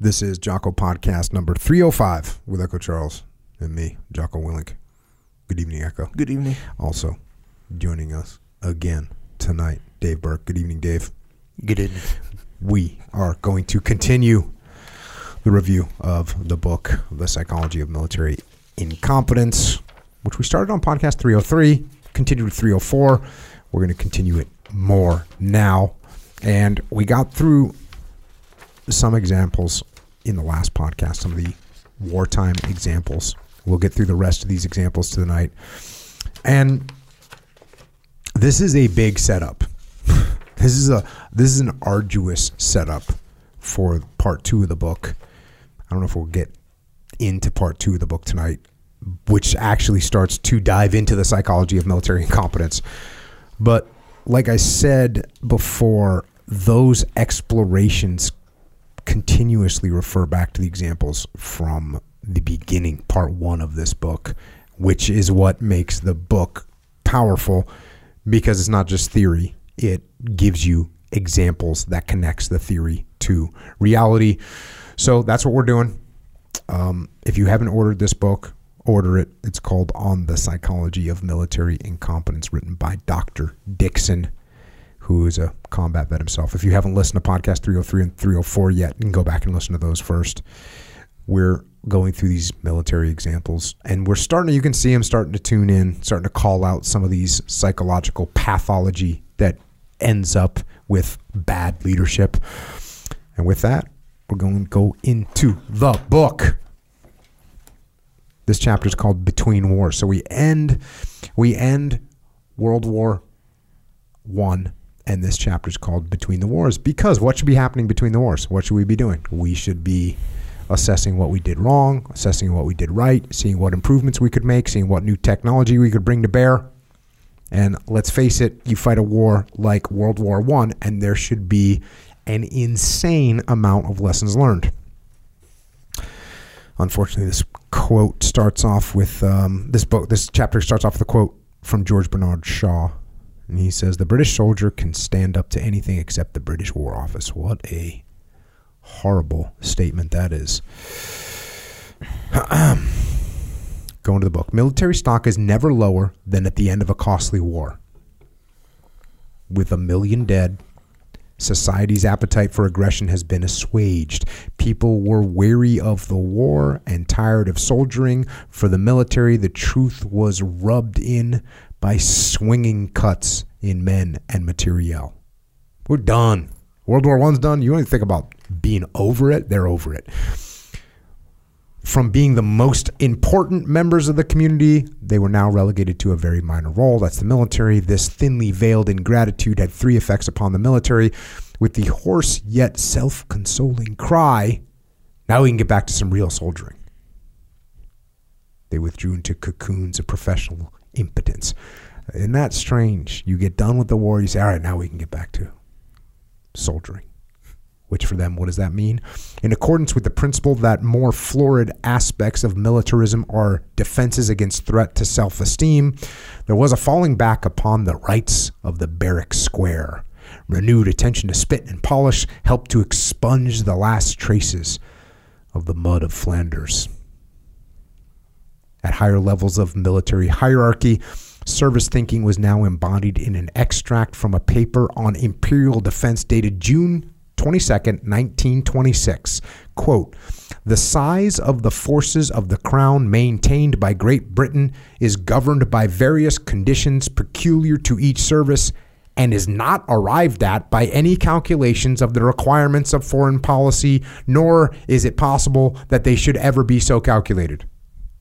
This is Jocko Podcast number 305 with Echo Charles and me, Jocko Willink. Good evening, Echo. Good evening. Also, joining us again tonight, Dave Burke. Good evening, Dave. Good evening. We are going to continue the review of the book, The Psychology of Military Incompetence, which we started on podcast 303, continued with 304. We're going to continue it more now. And we got through some examples in the last podcast, some of the wartime examples. We'll get through the rest of these examples tonight. And this is a big setup. This is a this is an arduous setup for part two of the book. I don't know if we'll get into part two of the book tonight, which actually starts to dive into the psychology of military incompetence. But like I said before, those explorations continuously refer back to the examples from the beginning, part one of this book, which is what makes the book powerful because it's not just theory it gives you examples that connects the theory to reality. So that's what we're doing. Um, if you haven't ordered this book, order it. It's called On the Psychology of Military Incompetence, written by Dr. Dixon, who is a combat vet himself. If you haven't listened to podcast 303 and 304 yet, you can go back and listen to those first. We're going through these military examples and we're starting to, you can see him starting to tune in, starting to call out some of these psychological pathology that ends up with bad leadership. And with that, we're going to go into the book. This chapter is called Between Wars. So we end we end World War 1 and this chapter is called Between the Wars because what should be happening between the wars? What should we be doing? We should be assessing what we did wrong, assessing what we did right, seeing what improvements we could make, seeing what new technology we could bring to bear. And let's face it, you fight a war like World War One, and there should be an insane amount of lessons learned. Unfortunately, this quote starts off with um, this book. This chapter starts off with a quote from George Bernard Shaw, and he says, "The British soldier can stand up to anything except the British War Office." What a horrible statement that is. Going to the book. Military stock is never lower than at the end of a costly war. With a million dead, society's appetite for aggression has been assuaged. People were weary of the war and tired of soldiering. For the military, the truth was rubbed in by swinging cuts in men and materiel. We're done. World War One's done. You only think about being over it, they're over it. From being the most important members of the community, they were now relegated to a very minor role. That's the military. This thinly veiled ingratitude had three effects upon the military. With the hoarse yet self consoling cry, now we can get back to some real soldiering. They withdrew into cocoons of professional impotence. Isn't that strange? You get done with the war, you say, all right, now we can get back to soldiering which for them, what does that mean? In accordance with the principle that more florid aspects of militarism are defenses against threat to self esteem, there was a falling back upon the rites of the barrack square. Renewed attention to spit and polish helped to expunge the last traces of the mud of Flanders. At higher levels of military hierarchy, service thinking was now embodied in an extract from a paper on imperial defense dated June 22nd, 1926. Quote, the size of the forces of the crown maintained by Great Britain is governed by various conditions peculiar to each service and is not arrived at by any calculations of the requirements of foreign policy, nor is it possible that they should ever be so calculated.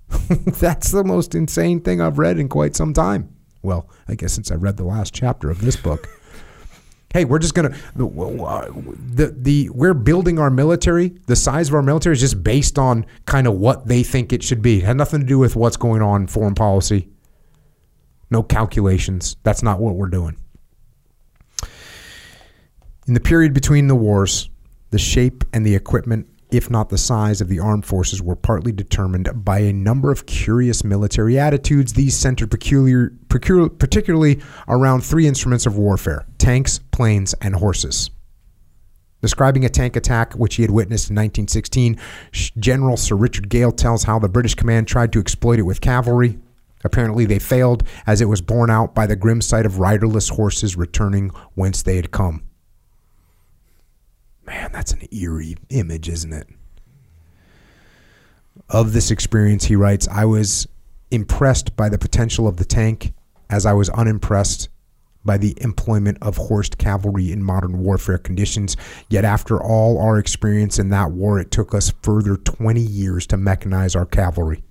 That's the most insane thing I've read in quite some time. Well, I guess since I read the last chapter of this book hey, we're just gonna the the we're building our military. The size of our military is just based on kind of what they think it should be. It had nothing to do with what's going on foreign policy. No calculations. That's not what we're doing. In the period between the wars, the shape and the equipment if not the size of the armed forces, were partly determined by a number of curious military attitudes. These centered peculiar, peculiar, particularly around three instruments of warfare tanks, planes, and horses. Describing a tank attack which he had witnessed in 1916, General Sir Richard Gale tells how the British command tried to exploit it with cavalry. Apparently, they failed as it was borne out by the grim sight of riderless horses returning whence they had come. Man, that's an eerie image, isn't it? Of this experience, he writes, I was impressed by the potential of the tank as I was unimpressed by the employment of horsed cavalry in modern warfare conditions. Yet, after all our experience in that war, it took us further 20 years to mechanize our cavalry.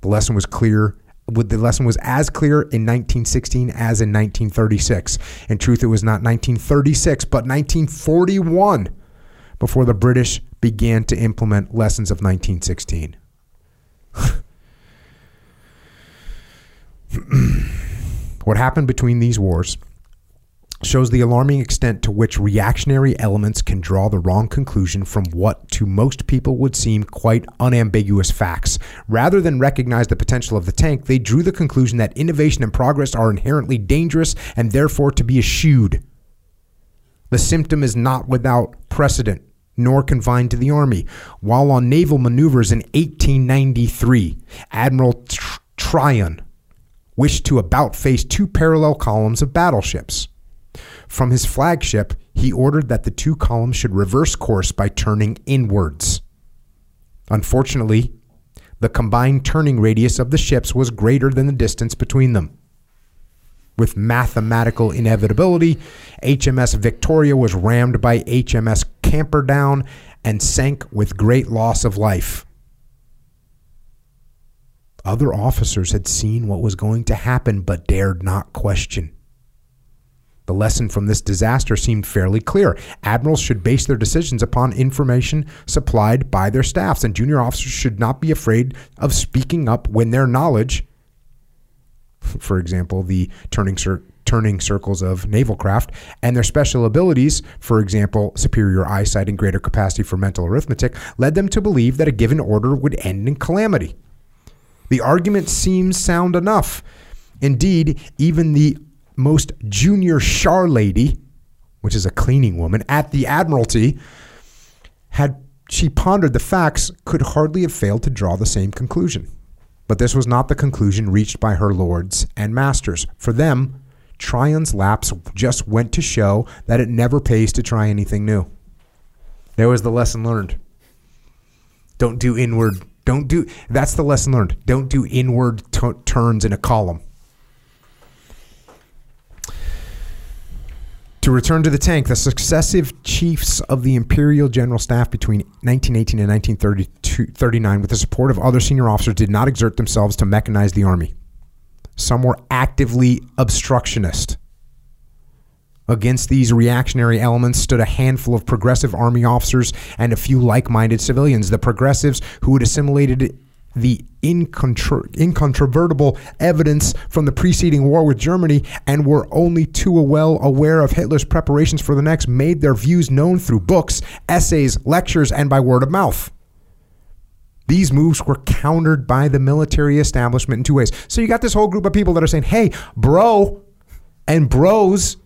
The lesson was clear. The lesson was as clear in 1916 as in 1936. In truth, it was not 1936, but 1941 before the British began to implement lessons of 1916. What happened between these wars shows the alarming extent to which reactionary elements can draw the wrong conclusion from what to most people would seem quite unambiguous facts. Rather than recognize the potential of the tank, they drew the conclusion that innovation and progress are inherently dangerous and therefore to be eschewed. The symptom is not without precedent, nor confined to the Army. While on naval maneuvers in 1893, Admiral Tryon wished to about face two parallel columns of battleships. From his flagship, he ordered that the two columns should reverse course by turning inwards. Unfortunately, the combined turning radius of the ships was greater than the distance between them. With mathematical inevitability, HMS Victoria was rammed by HMS Camperdown and sank with great loss of life. Other officers had seen what was going to happen but dared not question. The lesson from this disaster seemed fairly clear. Admirals should base their decisions upon information supplied by their staffs, and junior officers should not be afraid of speaking up when their knowledge, for example, the turning, cir- turning circles of naval craft, and their special abilities, for example, superior eyesight and greater capacity for mental arithmetic, led them to believe that a given order would end in calamity. The argument seems sound enough. Indeed, even the most junior char lady, which is a cleaning woman, at the Admiralty, had she pondered the facts, could hardly have failed to draw the same conclusion. But this was not the conclusion reached by her lords and masters. For them, Tryon's lapse just went to show that it never pays to try anything new. There was the lesson learned. Don't do inward don't do that's the lesson learned. Don't do inward t- turns in a column. To return to the tank, the successive chiefs of the Imperial General Staff between 1918 and 1939, with the support of other senior officers, did not exert themselves to mechanize the army. Some were actively obstructionist. Against these reactionary elements stood a handful of progressive army officers and a few like minded civilians. The progressives who had assimilated the incontra- incontrovertible evidence from the preceding war with Germany and were only too well aware of Hitler's preparations for the next made their views known through books, essays, lectures, and by word of mouth. These moves were countered by the military establishment in two ways. So you got this whole group of people that are saying, hey, bro and bros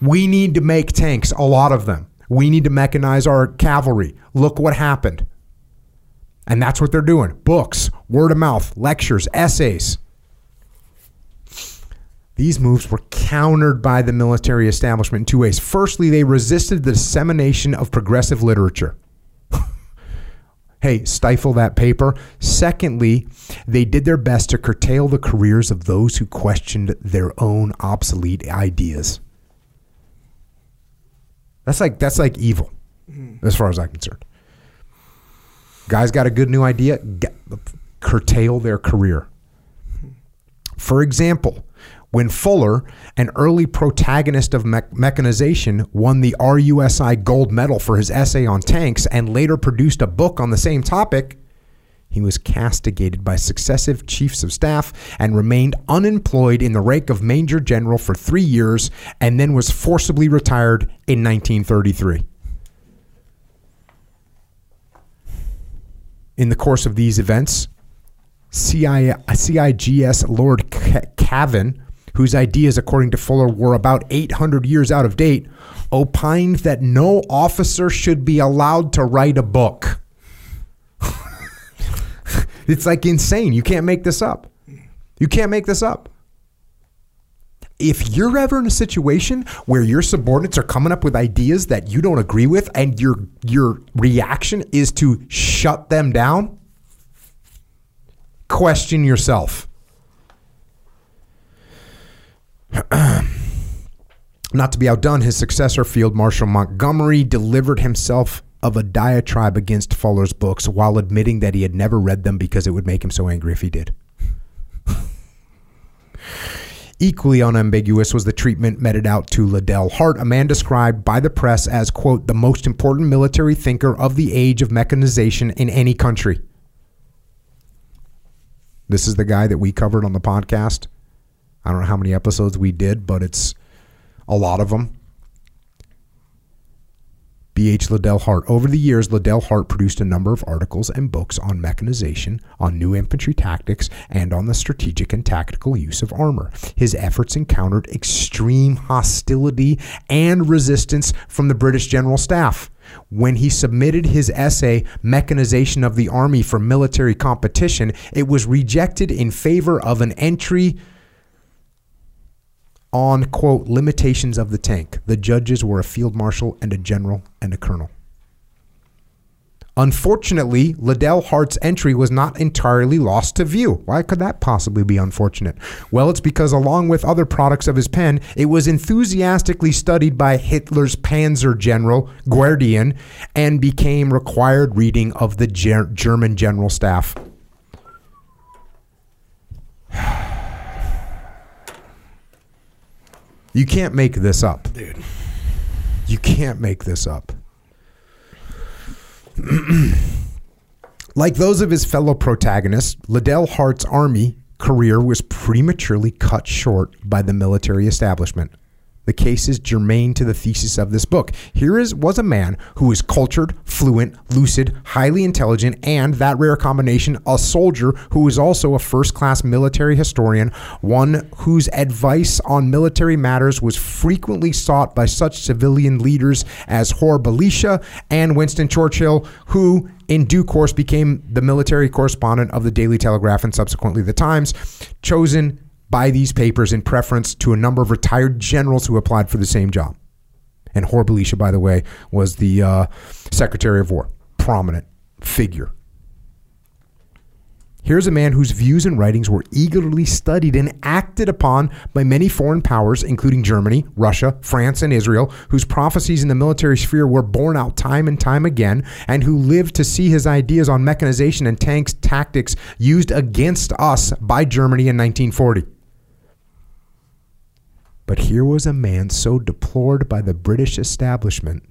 we need to make tanks, a lot of them. We need to mechanize our cavalry. Look what happened. And that's what they're doing books, word of mouth, lectures, essays. These moves were countered by the military establishment in two ways. Firstly, they resisted the dissemination of progressive literature. hey, stifle that paper. Secondly, they did their best to curtail the careers of those who questioned their own obsolete ideas. That's like that's like evil, mm-hmm. as far as I'm concerned. Guys got a good new idea, get, curtail their career. For example, when Fuller, an early protagonist of me- mechanization, won the RUSI gold medal for his essay on tanks and later produced a book on the same topic, he was castigated by successive chiefs of staff and remained unemployed in the rank of Major General for three years and then was forcibly retired in 1933. In the course of these events, CIGS Lord Cavan, whose ideas, according to Fuller, were about 800 years out of date, opined that no officer should be allowed to write a book. it's like insane. You can't make this up. You can't make this up. If you're ever in a situation where your subordinates are coming up with ideas that you don't agree with and your your reaction is to shut them down, question yourself. Not to be outdone, his successor, Field Marshal Montgomery, delivered himself of a diatribe against Fuller's books while admitting that he had never read them because it would make him so angry if he did. Equally unambiguous was the treatment meted out to Liddell Hart, a man described by the press as, quote, the most important military thinker of the age of mechanization in any country. This is the guy that we covered on the podcast. I don't know how many episodes we did, but it's a lot of them. B.H. Liddell Hart. Over the years, Liddell Hart produced a number of articles and books on mechanization, on new infantry tactics, and on the strategic and tactical use of armor. His efforts encountered extreme hostility and resistance from the British General Staff. When he submitted his essay, Mechanization of the Army for Military Competition, it was rejected in favor of an entry on, quote, limitations of the tank. The judges were a field marshal and a general and a colonel. Unfortunately, Liddell Hart's entry was not entirely lost to view. Why could that possibly be unfortunate? Well, it's because, along with other products of his pen, it was enthusiastically studied by Hitler's Panzer General, Guderian, and became required reading of the Ger- German General Staff. You can't make this up. Dude. You can't make this up. like those of his fellow protagonists, Liddell Hart's army career was prematurely cut short by the military establishment. The case is germane to the thesis of this book. Here is was a man who is cultured, fluent, lucid, highly intelligent, and that rare combination, a soldier who is also a first-class military historian, one whose advice on military matters was frequently sought by such civilian leaders as Hore Belisha and Winston Churchill, who in due course became the military correspondent of the Daily Telegraph and subsequently the Times, chosen by these papers in preference to a number of retired generals who applied for the same job. And Hore Belisha, by the way, was the uh, Secretary of War, prominent figure. Here's a man whose views and writings were eagerly studied and acted upon by many foreign powers, including Germany, Russia, France, and Israel, whose prophecies in the military sphere were borne out time and time again, and who lived to see his ideas on mechanization and tanks tactics used against us by Germany in 1940. But here was a man so deplored by the British establishment,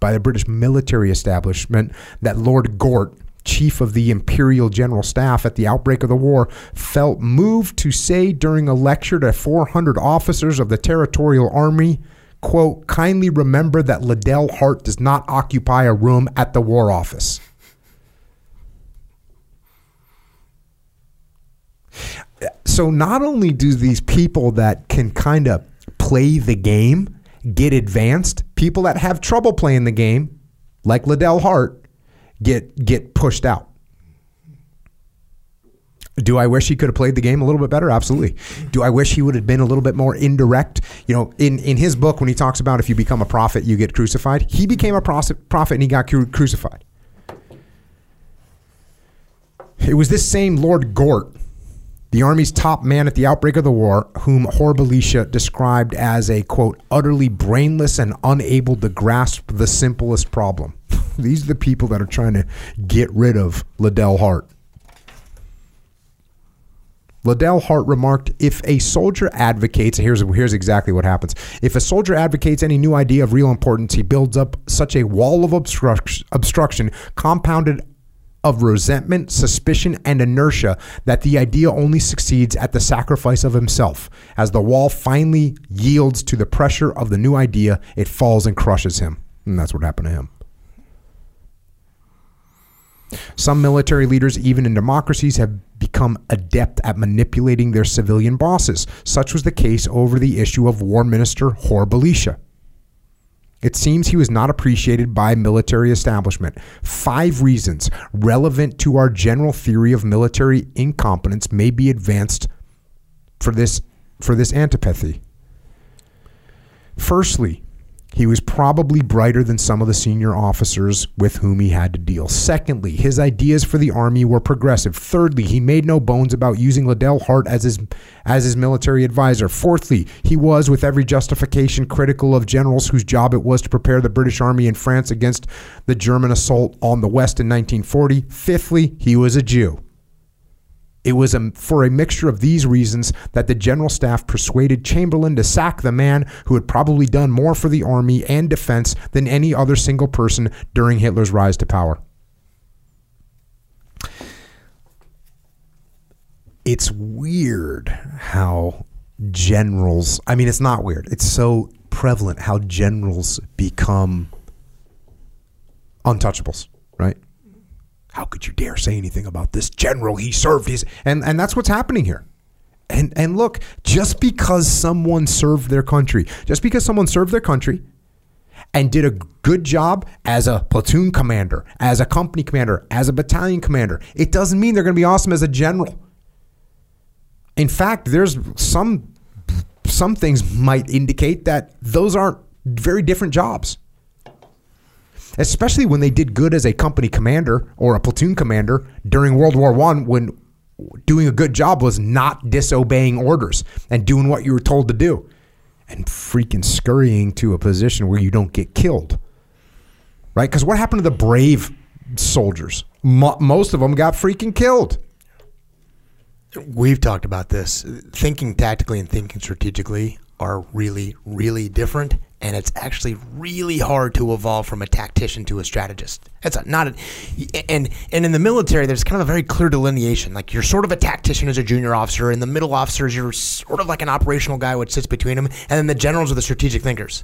by the British military establishment, that Lord Gort, chief of the Imperial General Staff at the outbreak of the war, felt moved to say during a lecture to 400 officers of the Territorial Army, quote, kindly remember that Liddell Hart does not occupy a room at the War Office. So not only do these people that can kind of play the game get advanced, people that have trouble playing the game, like Liddell Hart, get get pushed out. Do I wish he could have played the game a little bit better? Absolutely. Do I wish he would have been a little bit more indirect? You know, in, in his book, when he talks about if you become a prophet, you get crucified, he became a prophet and he got crucified. It was this same Lord Gort the Army's top man at the outbreak of the war, whom Hore Belisha described as a, quote, utterly brainless and unable to grasp the simplest problem. These are the people that are trying to get rid of Liddell Hart. Liddell Hart remarked, if a soldier advocates, here's, here's exactly what happens. If a soldier advocates any new idea of real importance, he builds up such a wall of obstruction, obstruction compounded of resentment, suspicion, and inertia that the idea only succeeds at the sacrifice of himself. As the wall finally yields to the pressure of the new idea, it falls and crushes him. And that's what happened to him. Some military leaders, even in democracies, have become adept at manipulating their civilian bosses. Such was the case over the issue of War Minister Hore Belisha. It seems he was not appreciated by military establishment. Five reasons relevant to our general theory of military incompetence may be advanced for this for this antipathy. Firstly, he was probably brighter than some of the senior officers with whom he had to deal. Secondly, his ideas for the army were progressive. Thirdly, he made no bones about using Liddell Hart as his as his military advisor. Fourthly, he was with every justification critical of generals whose job it was to prepare the British army in France against the German assault on the West in 1940. Fifthly, he was a Jew. It was a, for a mixture of these reasons that the general staff persuaded Chamberlain to sack the man who had probably done more for the army and defense than any other single person during Hitler's rise to power. It's weird how generals, I mean, it's not weird, it's so prevalent how generals become untouchables, right? How could you dare say anything about this general? He served his and and that's what's happening here. And and look, just because someone served their country, just because someone served their country and did a good job as a platoon commander, as a company commander, as a battalion commander, it doesn't mean they're going to be awesome as a general. In fact, there's some some things might indicate that those aren't very different jobs especially when they did good as a company commander or a platoon commander during World War One, when doing a good job was not disobeying orders and doing what you were told to do, and freaking scurrying to a position where you don't get killed. Right? Because what happened to the brave soldiers? Mo- most of them got freaking killed. We've talked about this. Thinking tactically and thinking strategically are really, really different and it's actually really hard to evolve from a tactician to a strategist. It's not, a, and and in the military, there's kind of a very clear delineation. Like you're sort of a tactician as a junior officer, and the middle officers, you're sort of like an operational guy, which sits between them, and then the generals are the strategic thinkers.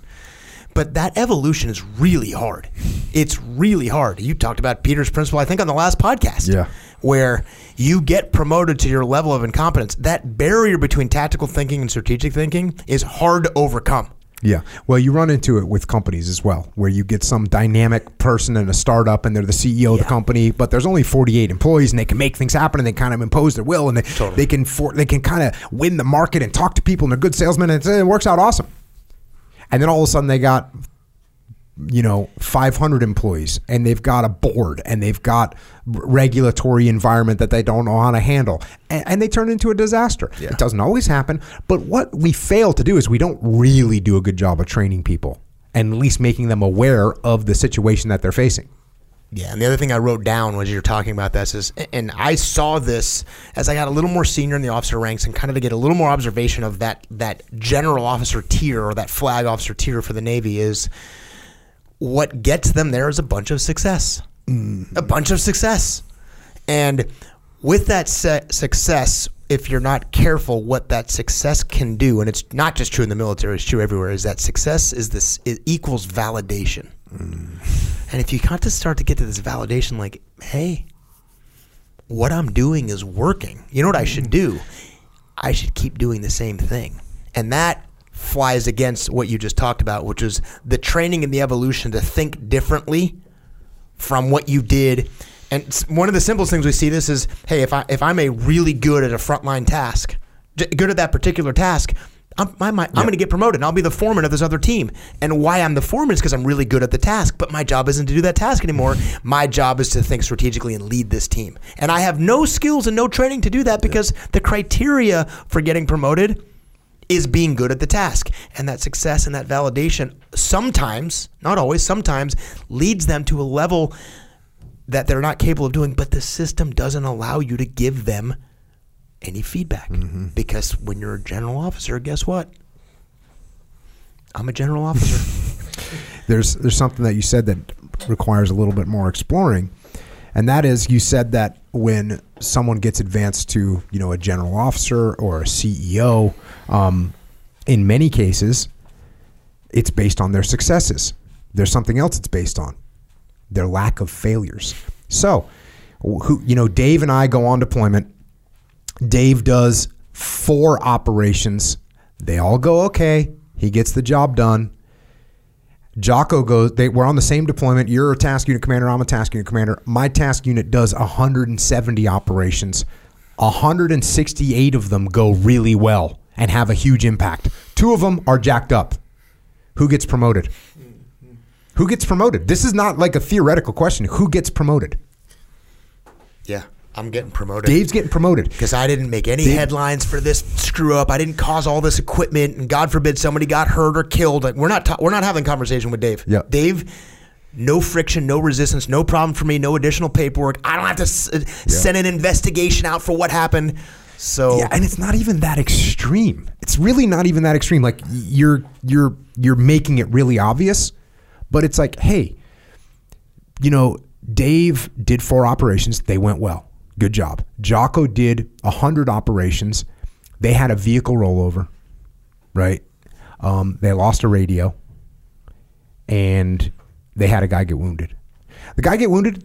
But that evolution is really hard. It's really hard. You talked about Peter's principle, I think, on the last podcast. Yeah. Where you get promoted to your level of incompetence. That barrier between tactical thinking and strategic thinking is hard to overcome. Yeah. Well, you run into it with companies as well, where you get some dynamic person in a startup and they're the CEO of the company, but there's only 48 employees and they can make things happen and they kind of impose their will and they, Totally. they can for, they can kind of win the market and talk to people and they're good salesmen and it works out awesome. And then all of a sudden they got you know 500 employees and they've got a board and they've got regulatory environment that they don't know how to handle and, and they turn into a disaster Yeah. it doesn't always happen but what we fail to do is we don't really do a good job of training people and at least making them aware of the situation that they're facing Yeah, and the other thing I wrote down was you're talking about this is, and I saw this as I got a little more senior in the officer ranks and kind of to get a little more observation of that that general officer tier or that flag officer tier for the Navy is what gets them there is a bunch of success, a bunch of success, and with that se- success. If you're not careful, what that success can do, and it's not just true in the military; it's true everywhere. Is that success is this it equals validation. Mm. And if you got to start to get to this validation, like, hey, what I'm doing is working. You know what I should mm. do? I should keep doing the same thing. And that flies against what you just talked about, which is the training and the evolution to think differently from what you did. And one of the simplest things we see this is, hey, if I if I'm a really good at a frontline task, good at that particular task, I'm, I might, I'm going to get promoted and I'll be the foreman of this other team. And why I'm the foreman is because I'm really good at the task, but my job isn't to do that task anymore. Mm-hmm. My job is to think strategically and lead this team. And I have no skills and no training to do that because the criteria for getting promoted is being good at the task. And that success and that validation sometimes, not always, sometimes leads them to a level that they're not capable of doing, but the system doesn't allow you to give them any feedback. Mm-hmm. Because when you're a general officer, guess what? I'm a general officer. there's there's something that you said that requires a little bit more exploring and that is you said that when someone gets advanced to you know a general officer or a CEO um, in many cases it's based on their successes there's something else it's based on their lack of failures so who you know Dave and I go on deployment. Dave does four operations. They all go okay. He gets the job done. Jocko goes. They we're on the same deployment. You're a task unit commander. I'm a task unit commander. My task unit does 170 operations. 168 of them go really well and have a huge impact. Two of them are jacked up. Who gets promoted? Who gets promoted? This is not like a theoretical question. Who gets promoted? Yeah, I'm getting promoted. Dave's getting promoted. because I didn't make any headlines for this screw up. I didn't cause all this equipment, and God forbid somebody got hurt or killed. Like, we're not ta- we're not having a conversation with Dave. Yeah. Dave, no friction, no resistance, no problem for me, no additional paperwork. I don't have to s- uh, send an investigation out for what happened. So Yeah, and it's not even that extreme. It's really not even that extreme. Like you're you're you're making it really obvious, but it's like, hey, you know, Dave did four operations. They went well. Good job. Jocko did a hundred operations. They had a vehicle rollover, right? Um, they lost a radio, and they had a guy get wounded. The guy get wounded.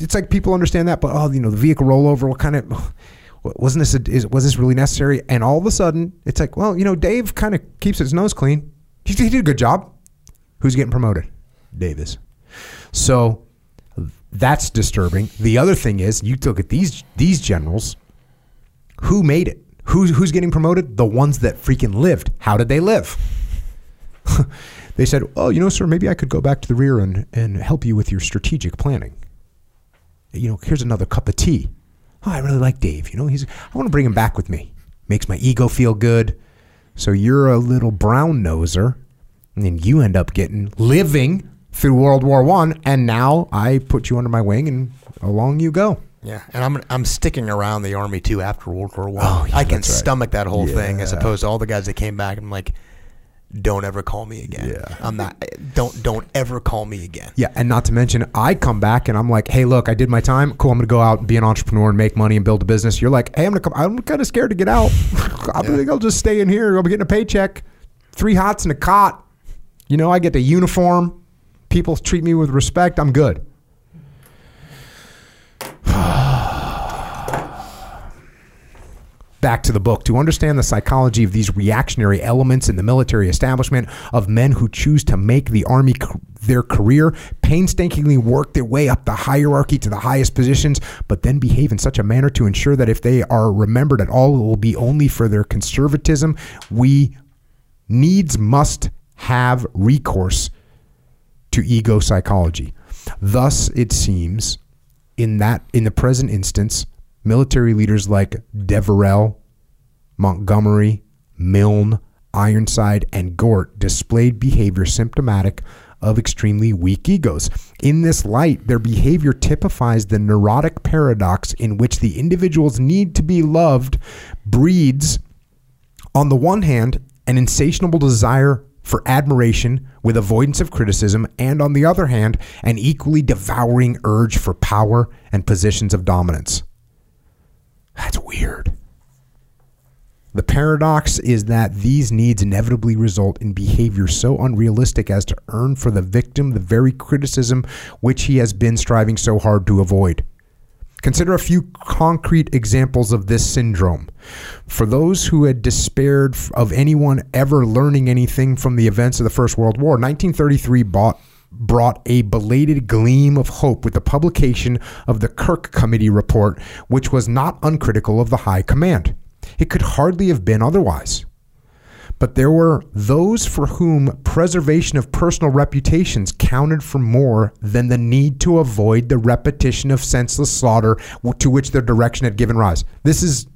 It's like people understand that, but oh, you know, the vehicle rollover. What kind of wasn't this? A, is, was this really necessary? And all of a sudden, it's like, well, you know, Dave kind of keeps his nose clean. He, he did a good job. Who's getting promoted? Davis. So that's disturbing. The other thing is, you look at these these generals. Who made it? Who's who's getting promoted? The ones that freaking lived. How did they live? they said, "Oh, you know, sir, maybe I could go back to the rear and and help you with your strategic planning. You know, here's another cup of tea. Oh, I really like Dave. You know, he's I want to bring him back with me. Makes my ego feel good. So you're a little brown noser, and then you end up getting living through World War One, and now I put you under my wing, and along you go. yeah, and I'm I'm sticking around the army too after World War One. Oh, yeah, I can right. stomach that whole thing as opposed to all the guys that came back. I'm like, don't ever call me again. Yeah. I'm not. Eh, don't don't ever call me again. Yeah, and not to mention, I come back and I'm like, "Hey, look, I did my time. Cool. I'm gonna go out and be an entrepreneur and make money and build a business." You're like, "Hey, I'm gonna come. I'm kind of scared to get out. I think I'll just stay in here. I'll be getting a paycheck, three hots and a cot. You know, I get the uniform. People treat me with respect. I'm good." back to the book to understand the psychology of these reactionary elements in the military establishment of men who choose to make the army their career painstakingly work their way up the hierarchy to the highest positions but then behave in such a manner to ensure that if they are remembered at all it will be only for their conservatism we needs must have recourse to ego psychology thus it seems in that in the present instance, military leaders like Deverell, Montgomery, Milne, Ironside, and Gort displayed behavior symptomatic of extremely weak egos. In this light, their behavior typifies the neurotic paradox in which the individual's need to be loved breeds, on the one hand, an insatiable desire for admiration with avoidance of criticism, and on the other hand, an equally devouring urge for power and positions of dominance. That's weird. The paradox is that these needs inevitably result in behavior so unrealistic as to earn for the victim the very criticism which he has been striving so hard to avoid. Consider a few concrete examples of this syndrome. For those who had despaired of anyone ever learning anything from the events of the First World War, 1933 bought, brought a belated gleam of hope with the publication of the Kirke Committee report, which was not uncritical of the High Command. It could hardly have been otherwise. But there were those for whom preservation of personal reputations counted for more than the need to avoid the repetition of senseless slaughter to which their direction had given rise. This is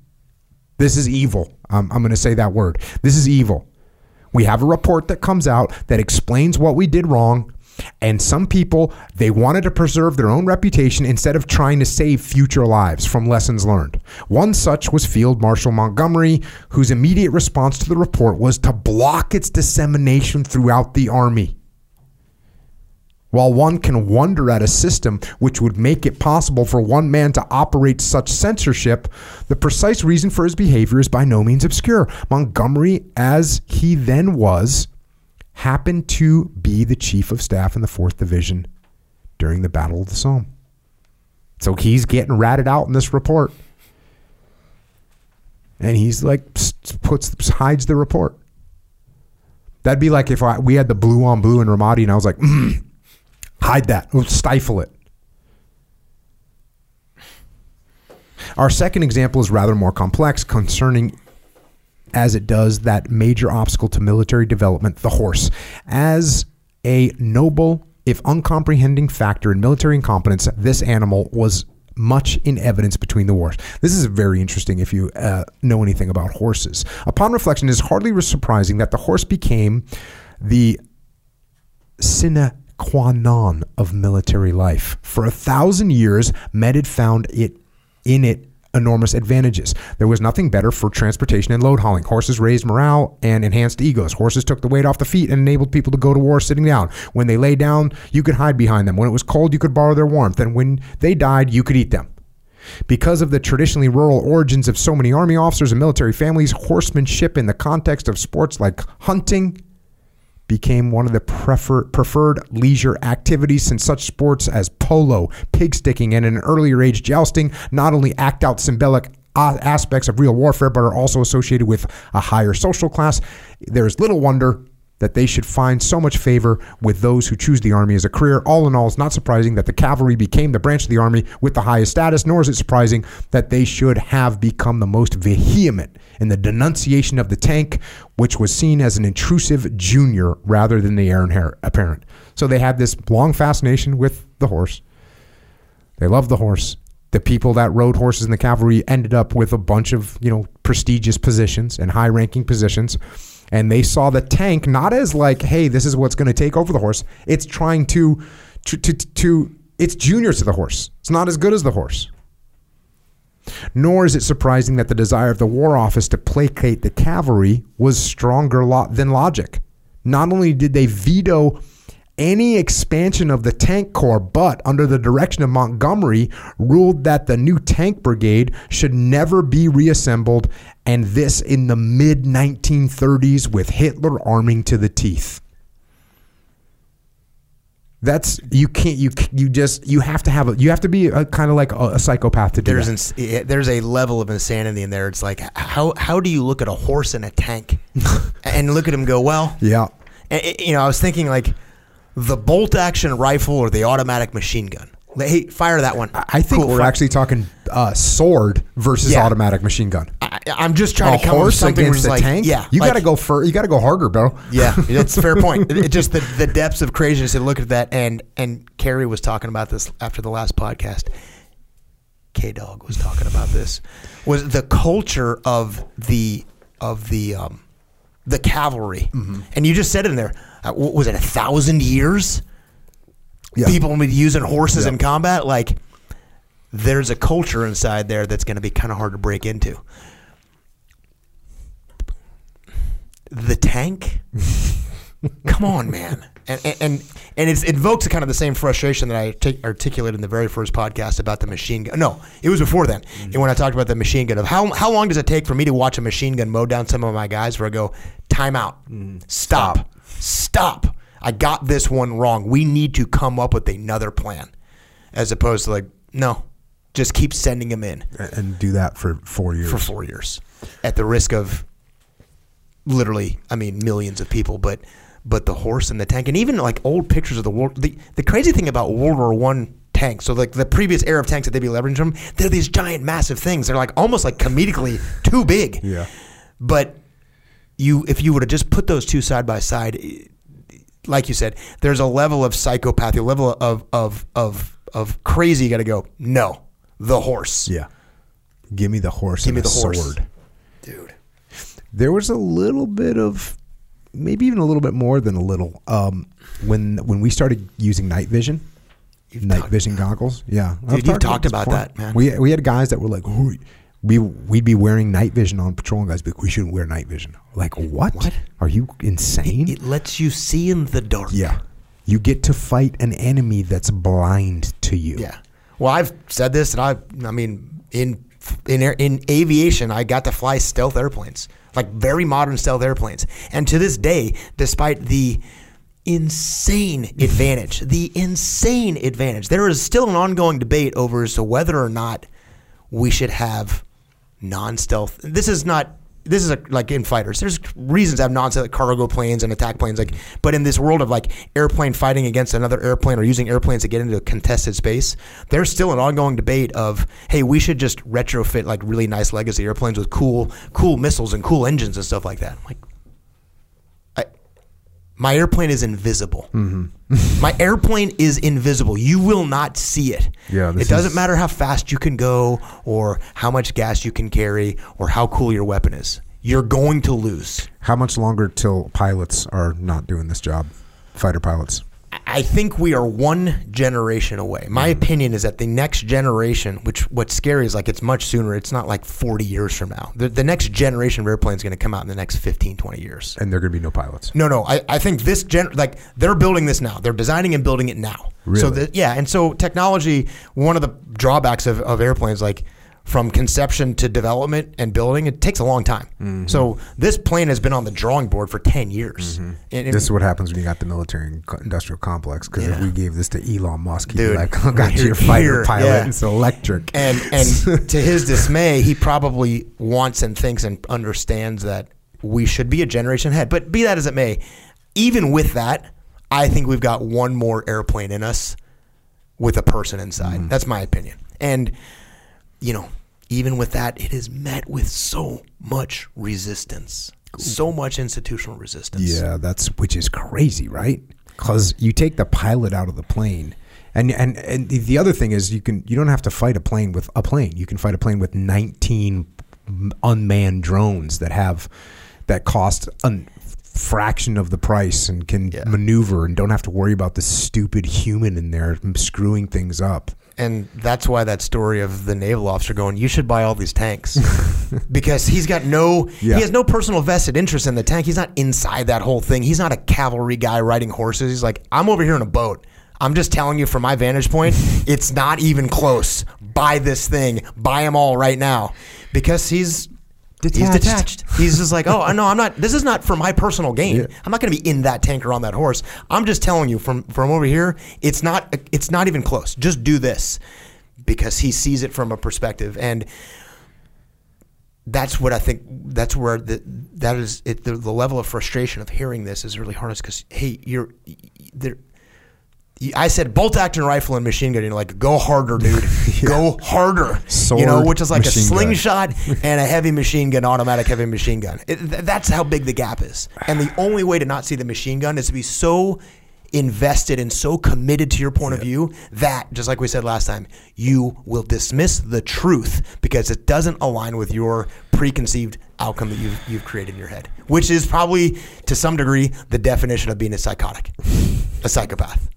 this is evil. Um, I'm going to say that word. This is evil. We have a report that comes out that explains what we did wrong. And some people, they wanted to preserve their own reputation instead of trying to save future lives from lessons learned. One such was Field Marshal Montgomery, whose immediate response to the report was to block its dissemination throughout the Army. While one can wonder at a system which would make it possible for one man to operate such censorship, the precise reason for his behavior is by no means obscure. Montgomery, as he then was, happened to be the chief of staff in the 4th Division during the Battle of the Somme. So he's getting ratted out in this report. And he's like, puts hides the report. That'd be like if I, we had the blue on blue in Ramadi and I was like, mm, hide that, stifle it. Our second example is rather more complex, concerning as it does that major obstacle to military development, the horse. As a noble, if uncomprehending factor in military incompetence, this animal was much in evidence between the wars. This is very interesting if you uh, know anything about horses. Upon reflection, it is hardly surprising that the horse became the sine qua non of military life. For a thousand years, men had found it in it enormous advantages. There was nothing better for transportation and load hauling. Horses raised morale and enhanced egos. Horses took the weight off the feet and enabled people to go to war sitting down. When they lay down, you could hide behind them. When it was cold, you could borrow their warmth. And when they died, you could eat them. Because of the traditionally rural origins of so many army officers and military families, horsemanship in the context of sports like hunting, became one of the prefer- preferred leisure activities since such sports as polo, pig sticking, and in an earlier age jousting not only act out symbolic aspects of real warfare but are also associated with a higher social class. There is little wonder that they should find so much favor with those who choose the army as a career. All in all, it's not surprising that the cavalry became the branch of the army with the highest status, nor is it surprising that they should have become the most vehement in the denunciation of the tank, which was seen as an intrusive junior rather than the heir apparent. So they had this long fascination with the horse. They loved the horse. The people that rode horses in the cavalry ended up with a bunch of, you know, prestigious positions and high ranking positions and they saw the tank not as like, hey, this is what's going to take over the horse. It's trying to, to, to, to, it's junior to the horse. It's not as good as the horse. Nor is it surprising that the desire of the War Office to placate the cavalry was stronger lo- than logic. Not only did they veto any expansion of the tank corps, but under the direction of Montgomery, ruled that the new tank brigade should never be reassembled, and this in the mid 1930s with Hitler arming to the teeth. That's you can't you you just you have to have a you have to be a, kind of like a, a psychopath to do There's that. ins- eh, there's a level of insanity in there. It's like how how do you look at a horse in a tank and look at him go well? yeah. And, eh, you know, I was thinking like the bolt action rifle or the automatic machine gun. Hey, fire that one. I think Cool, we're fire- actually talking uh, sword versus Yeah. automatic machine gun. I, I'm just trying a to come up with horse something against a like, tank. yeah, you like- got to go fur. You got to go harder, bro. Yeah, that's a fair point. It, it just the, the depths of craziness. And look at that. And and Carrie was talking about this after the last podcast. K Dog was talking about this. Was the culture of the of the um, the cavalry, Mm-hmm. and you just said it in there. Uh, what was it a thousand years? Yeah. People been using horses in combat. Like there's a culture inside there that's going to be kind of hard to break into. The tank. Come on, man. And and and, it evokes kind of the same frustration that I artic- articulated in the very first podcast about the machine gun. No, it was before then. And when I talked about the machine gun of how how long does it take for me to watch a machine gun mow down some of my guys where I go, time out, stop, stop. I got this one wrong. We need to come up with another plan, as opposed to like, no, just keep sending them in And do that for four years. for four years at the risk of literally, I mean, millions of people, but but the horse and the tank, and even like old pictures of the world. The, the crazy thing about World War One tanks, so like the previous era of tanks that they'd be leveraging from, they're these giant, massive things. They're like almost like comedically too big. Yeah. But you, if you would have just put those two side by side, like you said, there's a level of psychopathy, a level of of of of crazy. You got to go. No, the horse, Yeah. Give me the horse Give and me the, the horse. sword. dude. There was a little bit of, maybe even a little bit more than a little, um, when when we started using night vision. night talked- vision goggles. Yeah, I've you've talked this about before. that, man. We we had guys that were like, we we'd be wearing night vision on patrol, and guys like, "We shouldn't wear night vision." Like, what? What? Are you insane? It lets you see in the dark. yeah, you get to fight an enemy that's blind to you. Yeah. Well, I've said this, and I, I mean, in in air, in aviation, I got to fly stealth airplanes, like very modern stealth airplanes, and to this day, despite the insane advantage. The insane advantage. There is still an ongoing debate over as to whether or not we should have non-stealth. This is not. This is a, like in fighters. There's reasons to have non-stealth cargo planes and attack planes. Like, but in this world of like airplane fighting against another airplane or using airplanes to get into a contested space, there's still an ongoing debate of hey, we should just retrofit like really nice legacy airplanes with cool, cool missiles and cool engines and stuff like that. I'm like, my airplane is invisible. Mm-hmm. my airplane is invisible. You will not see it. Yeah, it doesn't is- matter how fast you can go, or how much gas you can carry, or how cool your weapon is. You're going to lose. How much longer till pilots are not doing this job? Fighter pilots. I think we are one generation away. My opinion is that the next generation, which what's scary is like it's much sooner. It's not like 40 years from now. The, the next generation of airplanes is going to come out in the next 15, 20 years. And there are going to be no pilots. No, no. I, I think this gen like they're building this now. They're designing and building it now. So Really? that yeah, and so technology. One of the drawbacks of, of airplanes, like from conception to development and building, it takes a long time. Mm-hmm. So this plane has been on the drawing board for ten years. And it- This is what happens when you got the military industrial complex. Because if we gave this to Elon Musk, he'd Dude, be like, "I got your fighter pilot. yeah. It's electric." and and to his dismay, he probably wants and thinks and understands that we should be a generation ahead. But be that as it may, even with that, I think we've got one more airplane in us with a person inside. That's my opinion. And you know, even with that, it is met with so much resistance, so much institutional resistance. Yeah, that's which is crazy, right? Because you take the pilot out of the plane, and and and the- the other thing is you can you don't have to fight a plane with a plane. You can fight a plane with nineteen unmanned drones that have that cost a fraction of the price and can Yeah. maneuver and don't have to worry about the stupid human in there screwing things up. And that's why that story of the naval officer going, you should buy all these tanks. because he's got no, Yeah. he has no personal vested interest in the tank. He's not inside that whole thing. He's not a cavalry guy riding horses. He's like, I'm over here in a boat. I'm just telling you from my vantage point, it's not even close. Buy this thing. Buy them all right now. Because he's He's Detached. detached. He's just like, oh, no, I'm not. This is not for my personal gain. Yeah. I'm not going to be in that tank or on that horse. I'm just telling you from from over here, it's not. It's not even close. Just do this, because he sees it from a perspective, and that's what I think. That's where the that is it. The, the level of frustration of hearing this is really hard. Because hey, you're there. I said bolt action rifle and machine gun. You're like, go harder, dude. Go harder. you know, which is like a slingshot and a heavy machine gun, automatic heavy machine gun. It, th- that's how big the gap is. And the only way to not see the machine gun is to be so invested and so committed to your point of view that, just like we said last time, you will dismiss the truth because it doesn't align with your preconceived outcome that you've, you've created in your head, which is probably to some degree the definition of being a psychotic, a psychopath.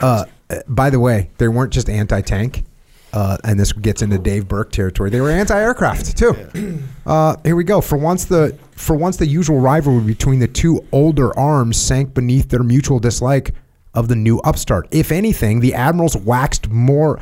Uh, by the way, they weren't just anti-tank, uh, and this gets into Dave Burke territory. They were anti-aircraft too. Uh, here we go. For once, the for once the usual rivalry between the two older arms sank beneath their mutual dislike of the new upstart. If anything, the admirals waxed more.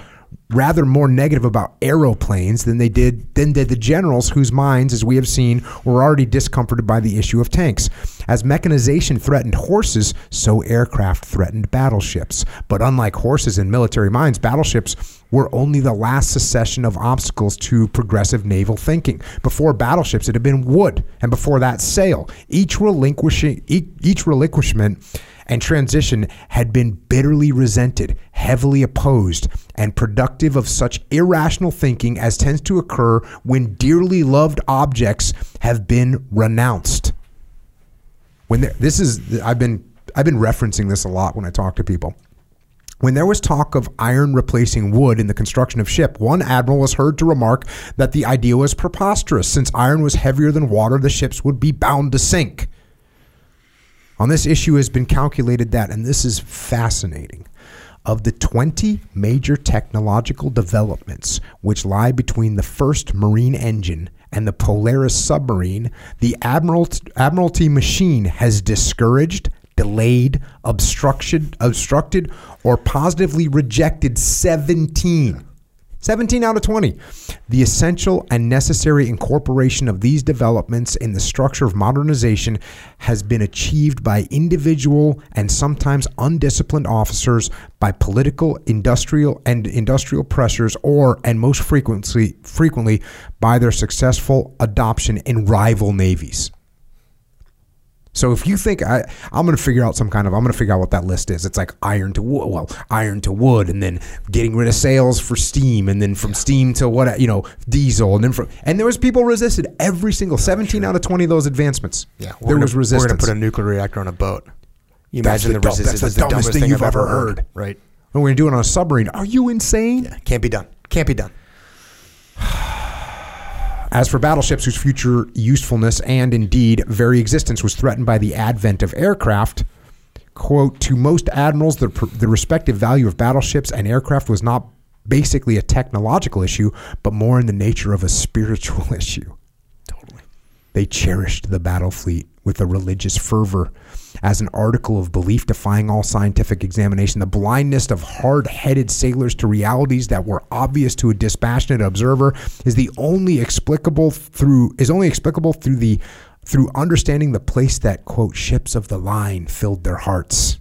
Rather more negative about aeroplanes than they did than did the generals, whose minds, as we have seen, were already discomforted by the issue of tanks. As mechanization threatened horses, so aircraft threatened battleships. But unlike horses in military minds, battleships were only the last succession of obstacles to progressive naval thinking. Before battleships, it had been wood, and before that, sail. Each relinquishing, each, each relinquishment and transition had been bitterly resented, heavily opposed, and productive of such irrational thinking as tends to occur when dearly loved objects have been renounced. When there, this is, I've been I've been referencing this a lot when I talk to people. When there was talk of iron replacing wood in the construction of ship, one admiral was heard to remark that the idea was preposterous. Since iron was heavier than water, the ships would be bound to sink. On this issue has been calculated that, and this is fascinating, of the 20 major technological developments which lie between the first marine engine and the Polaris submarine, the Admiral- Admiralty machine has discouraged, delayed, obstructed, obstructed, or positively rejected 17. 17 out of 20. The essential and necessary incorporation of these developments in the structure of modernization has been achieved by individual and sometimes undisciplined officers, by political, industrial, and industrial pressures, or, and most frequently, frequently by their successful adoption in rival navies. So if you think I, I'm going to figure out some kind of, I'm going to figure out what that list is. It's like iron to wood, well, iron to wood, and then getting rid of sails for steam, and then from steam to what you know, diesel, and then from, and there was people resisted every single 17 out of 20 of those advancements. Yeah, there gonna, was resistance. We're going to put a nuclear reactor on a boat. You That's imagine the the, resistance that's the the dumbest thing you've ever heard. Right? and we're going to do it on a submarine. Are you insane? Yeah, can't be done. Can't be done. As for battleships whose future usefulness and indeed very existence was threatened by the advent of aircraft, quote, to most admirals, the, the respective value of battleships and aircraft was not basically a technological issue, but more in the nature of a spiritual issue. Totally. They cherished the battle fleet with a religious fervor as an article of belief defying all scientific examination. The blindness of hard headed sailors to realities that were obvious to a dispassionate observer is the only explicable through is only explicable through the through understanding the place that quote ships of the line filled their hearts.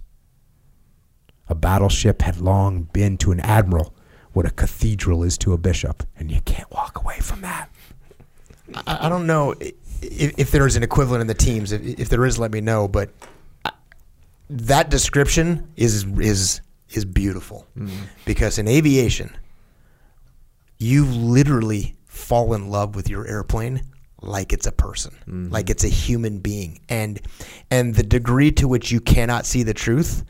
A battleship had long been to an admiral what a cathedral is to a bishop, and you can't walk away from that. I, I don't know if, if there is an equivalent in the teams. If, if there is, let me know. But that description is is is beautiful. Mm-hmm. Because in aviation, you literally fall in love with your airplane like it's a person, mm-hmm. like it's a human being, and and the degree to which you cannot see the truth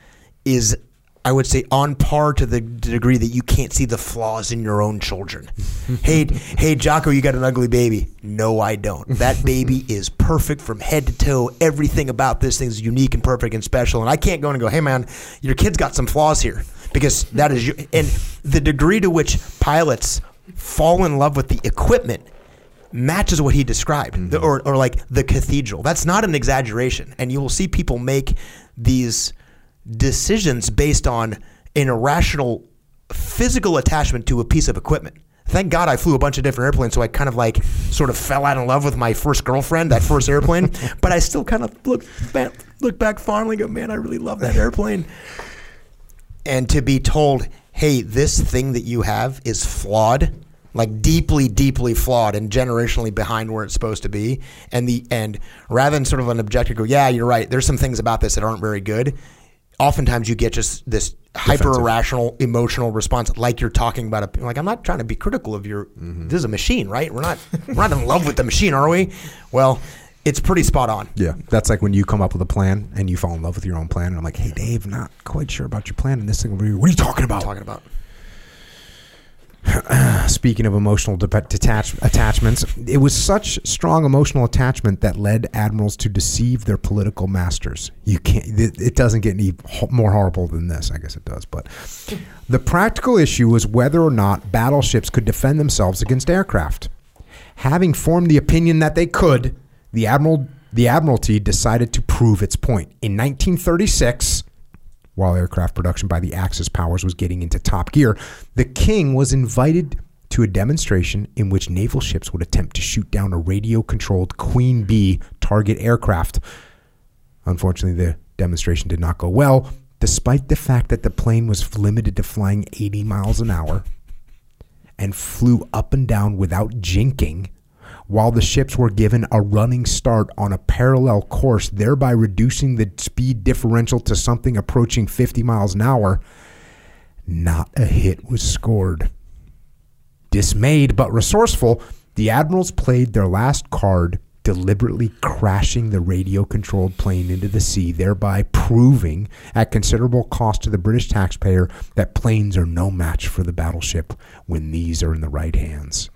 is. I would say on par to the degree that you can't see the flaws in your own children. hey, hey, Jocko, you got an ugly baby. No, I don't. That baby is perfect from head to toe. Everything about this thing is unique and perfect and special. And I can't go in and go, hey, man, your kid's got some flaws here because that is you. And the degree to which pilots fall in love with the equipment matches what he described, The- mm-hmm. or, or like the cathedral. That's not an exaggeration. And you will see people make these decisions based on an irrational physical attachment to a piece of equipment. Thank God I flew a bunch of different airplanes, so I kind of like sort of fell out in love with my first girlfriend, that first airplane. but I still kind of look back, look back fondly, and go, man, I really love that airplane. And to be told, hey, this thing that you have is flawed, like deeply, deeply flawed and generationally behind where it's supposed to be. And the and rather than sort of an objective go, yeah, you're right. There's some things about this that aren't very good. Oftentimes you get just this hyper irrational emotional response, like you're talking about a like I'm not trying to be critical of your. Mm-hmm. This is a machine, right? We're not we're not in love with the machine, are we? Well, it's pretty spot on. Yeah, that's like when you come up with a plan and you fall in love with your own plan, and I'm like, "Hey, Dave, not quite sure about your plan, and this thing will be. What are you talking about?" Talking about Speaking of emotional de- detach- attachments, it was such strong emotional attachment that led admirals to deceive their political masters. You can't. It, doesn't get any ho- more horrible than this. I guess it does, but the practical issue was whether or not battleships could defend themselves against aircraft. Having formed the opinion that they could, the admiral the admiralty decided to prove its point. In 1936, while aircraft production by the Axis powers was getting into top gear, the king was invited to a demonstration in which naval ships would attempt to shoot down a radio controlled Queen Bee target aircraft. Unfortunately, the demonstration did not go well, despite the fact that the plane was limited to flying 80 miles an hour and flew up and down without jinking while the ships were given a running start on a parallel course, thereby reducing the speed differential to something approaching 50 miles an hour. Not a hit was scored. Dismayed but resourceful, the admirals played their last card, deliberately crashing the radio controlled plane into the sea, thereby proving at considerable cost to the British taxpayer that planes are no match for the battleship when these are in the right hands.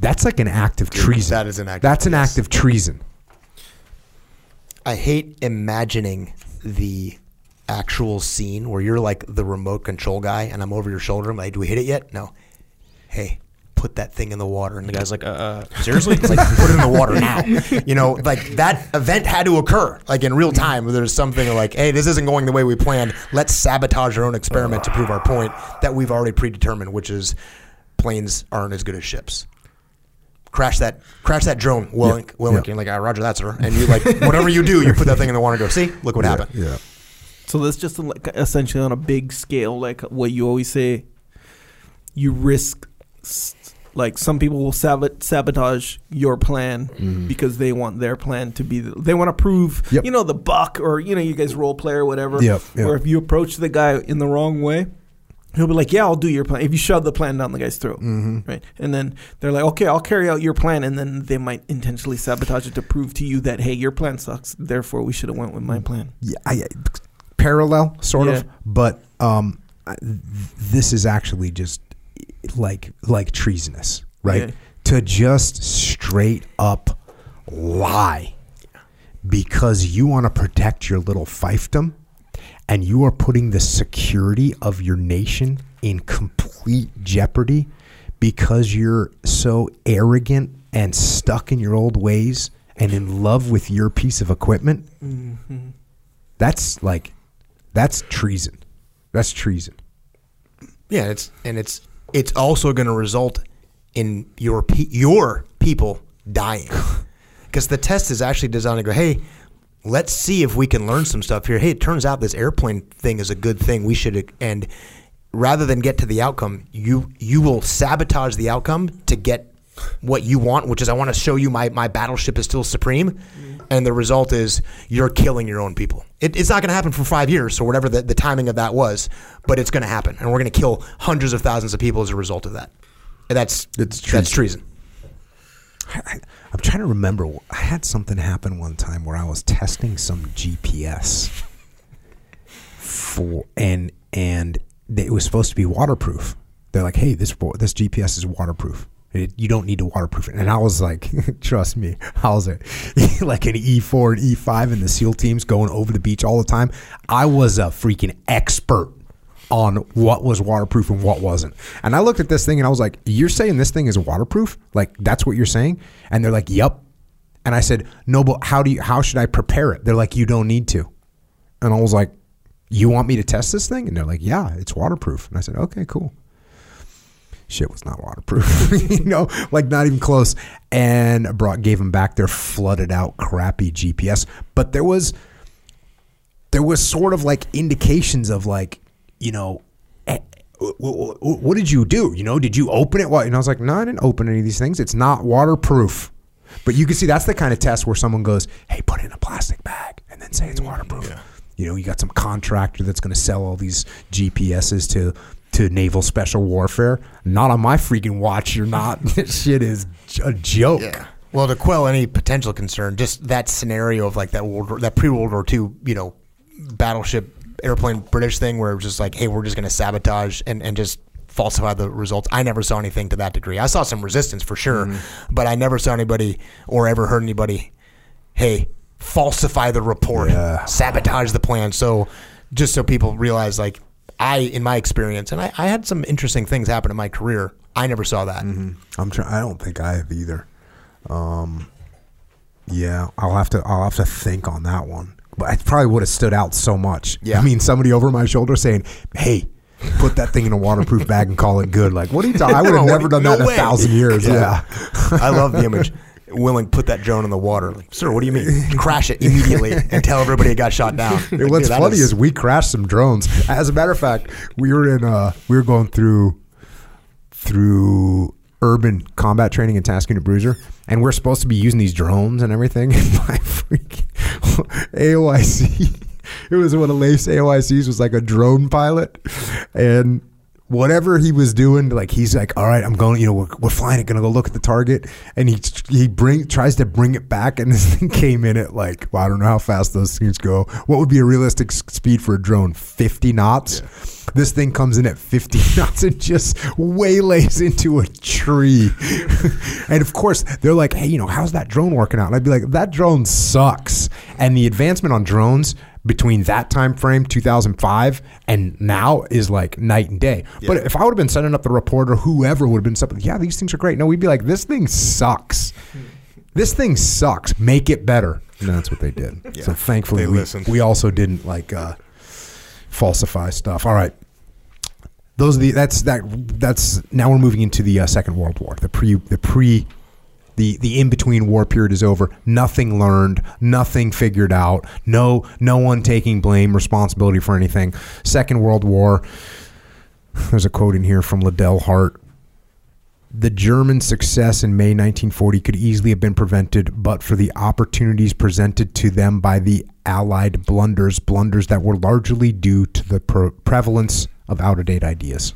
That's like an act of treason. that is an act of- That's an yes. act of treason. I hate imagining the actual scene where you're like the remote control guy and I'm over your shoulder. I'm like, do we hit it yet? No. Hey, put that thing in the water. And the guy's like, uh, uh seriously? It's like, put it in the water now. You know, like that event had to occur, like in real time. There's something like, hey, this isn't going the way we planned. Let's sabotage our own experiment to prove our point that we've already predetermined, which is planes aren't as good as ships. Crash that, crash that drone, Willink, Yeah. Willink. Yeah. You're like, ah, Roger that, sir. And you like, whatever you do, you put that thing in the water and go, see, look what happened. Yeah. So that's just like essentially on a big scale, like what you always say. You risk, like some people will sabot- sabotage your plan because they want their plan to be. The, they want to prove, Yep. you know, the buck or you know, you guys role play or whatever. Yep, yep. Or if you approach the guy in the wrong way, he'll be like, "Yeah, I'll do your plan." If you shove the plan down the guy's throat, Mm-hmm. right? And then they're like, "Okay, I'll carry out your plan," and then they might intentionally sabotage it to prove to you that, "Hey, your plan sucks. Therefore, we should have went with my plan." yeah, I, parallel sort Yeah. of, but um, this is actually just like like treasonous, right? Yeah. To just straight up lie because you want to protect your little fiefdom, and you are putting the security of your nation in complete jeopardy because you're so arrogant and stuck in your old ways and in love with your piece of equipment. Mm-hmm. That's like, that's treason. That's treason. Yeah, it's and it's it's also going to result in your pe- your people dying because the test is actually designed to go, hey, let's see if we can learn some stuff here. Hey, it turns out this airplane thing is a good thing. We should and rather than get to the outcome, you you will sabotage the outcome to get what you want, which is I want to show you my my battleship is still supreme. Mm-hmm. And the result is you're killing your own people. It, it's not going to happen for five years or whatever the, the timing of that was, but it's going to happen, and we're going to kill hundreds of thousands of people as a result of that. And that's It's that's treason. I'm trying to remember. I had something happen one time where I was testing some GPS for and and it was supposed to be waterproof. They're like, "Hey, this this GPS is waterproof. It, you don't need to waterproof it." And I was like, "Trust me, I was a, like an E4 and E5 and the SEAL teams going over the beach all the time. I was a freaking expert." On what was waterproof and what wasn't. And I looked at this thing and I was like, You're saying this thing is waterproof? Like that's what you're saying? And they're like, Yep. And I said, No, but how do you how should I prepare it? They're like, You don't need to. And I was like, You want me to test this thing? And they're like, Yeah, it's waterproof. And I said, Okay, cool. Shit was not waterproof, you know, like not even close. And brought gave them back their flooded out crappy GPS. But there was there was sort of like indications of like, you know, eh, wh- wh- wh- what did you do? You know, did you open it? What? And I was like, no, I didn't open any of these things. It's not waterproof. But you can see that's the kind of test where someone goes, hey, put it in a plastic bag and then say it's waterproof. You know, you got some contractor that's going to sell all these GPSs to to naval special warfare. Not on my freaking watch. You're not. this shit is a joke. Yeah. Well, to quell any potential concern, just that scenario of like that World War, that pre World War II, you know, battleship airplane British thing, where it was just like, hey, we're just going to sabotage and and just falsify the results. I never saw anything to that degree. I saw some resistance for sure, but I never saw anybody or ever heard anybody, hey, falsify the report, Yeah. sabotage the plan. So just so people realize, like. I, in my experience, and I, I had some interesting things happen in my career. I never saw that. I'm trying. I don't think I have either. Um, yeah, I'll have to. I'll have to think on that one. But it probably would have stood out so much. Yeah. I mean, somebody over my shoulder saying, "Hey, put that thing in a waterproof bag and call it good." Like, what are you talking? I would have No, never done no that in way. a thousand years. Yeah. Yeah. I love the image. Willink put that drone in the water. Like, sir, what do you mean? Crash it immediately and tell everybody it got shot down. Like, what's dude, funny is, we crashed some drones. As a matter of fact, we were in uh we were going through through urban combat training and task unit bruiser, and we're supposed to be using these drones and everything. And my freaking AOIC, it was one of Leif's AOICs was like a drone pilot, and whatever he was doing, like he's like, all right, I'm going, you know, we're, we're flying it, gonna go look at the target, and he he bring tries to bring it back, and this thing came in at like, well, I don't know how fast those things go. What would be a realistic speed for a drone? 50 knots. This thing comes in at 50 knots and just waylays into a tree. and of course, they're like, hey, you know, how's that drone working out? And I'd be like, that drone sucks. And the advancement on drones between that time frame 2005 and now is like night and day. But if i would have been setting up the report or whoever would have been something yeah these things are great. No we'd be like this thing sucks. This thing sucks. Make it better. And that's what they did. So thankfully we, we also didn't like uh falsify stuff. All right. Those are the that's that that's now we're moving into the uh, second world war the pre the pre the the in between war period is over. Nothing learned. Nothing figured out. No no one taking blame responsibility for anything. Second world war. There's a quote in here from liddell hart. The German success in May 1940 could easily have been prevented but for the opportunities presented to them by the Allied blunders, blunders that were largely due to the pre- prevalence of out of date ideas.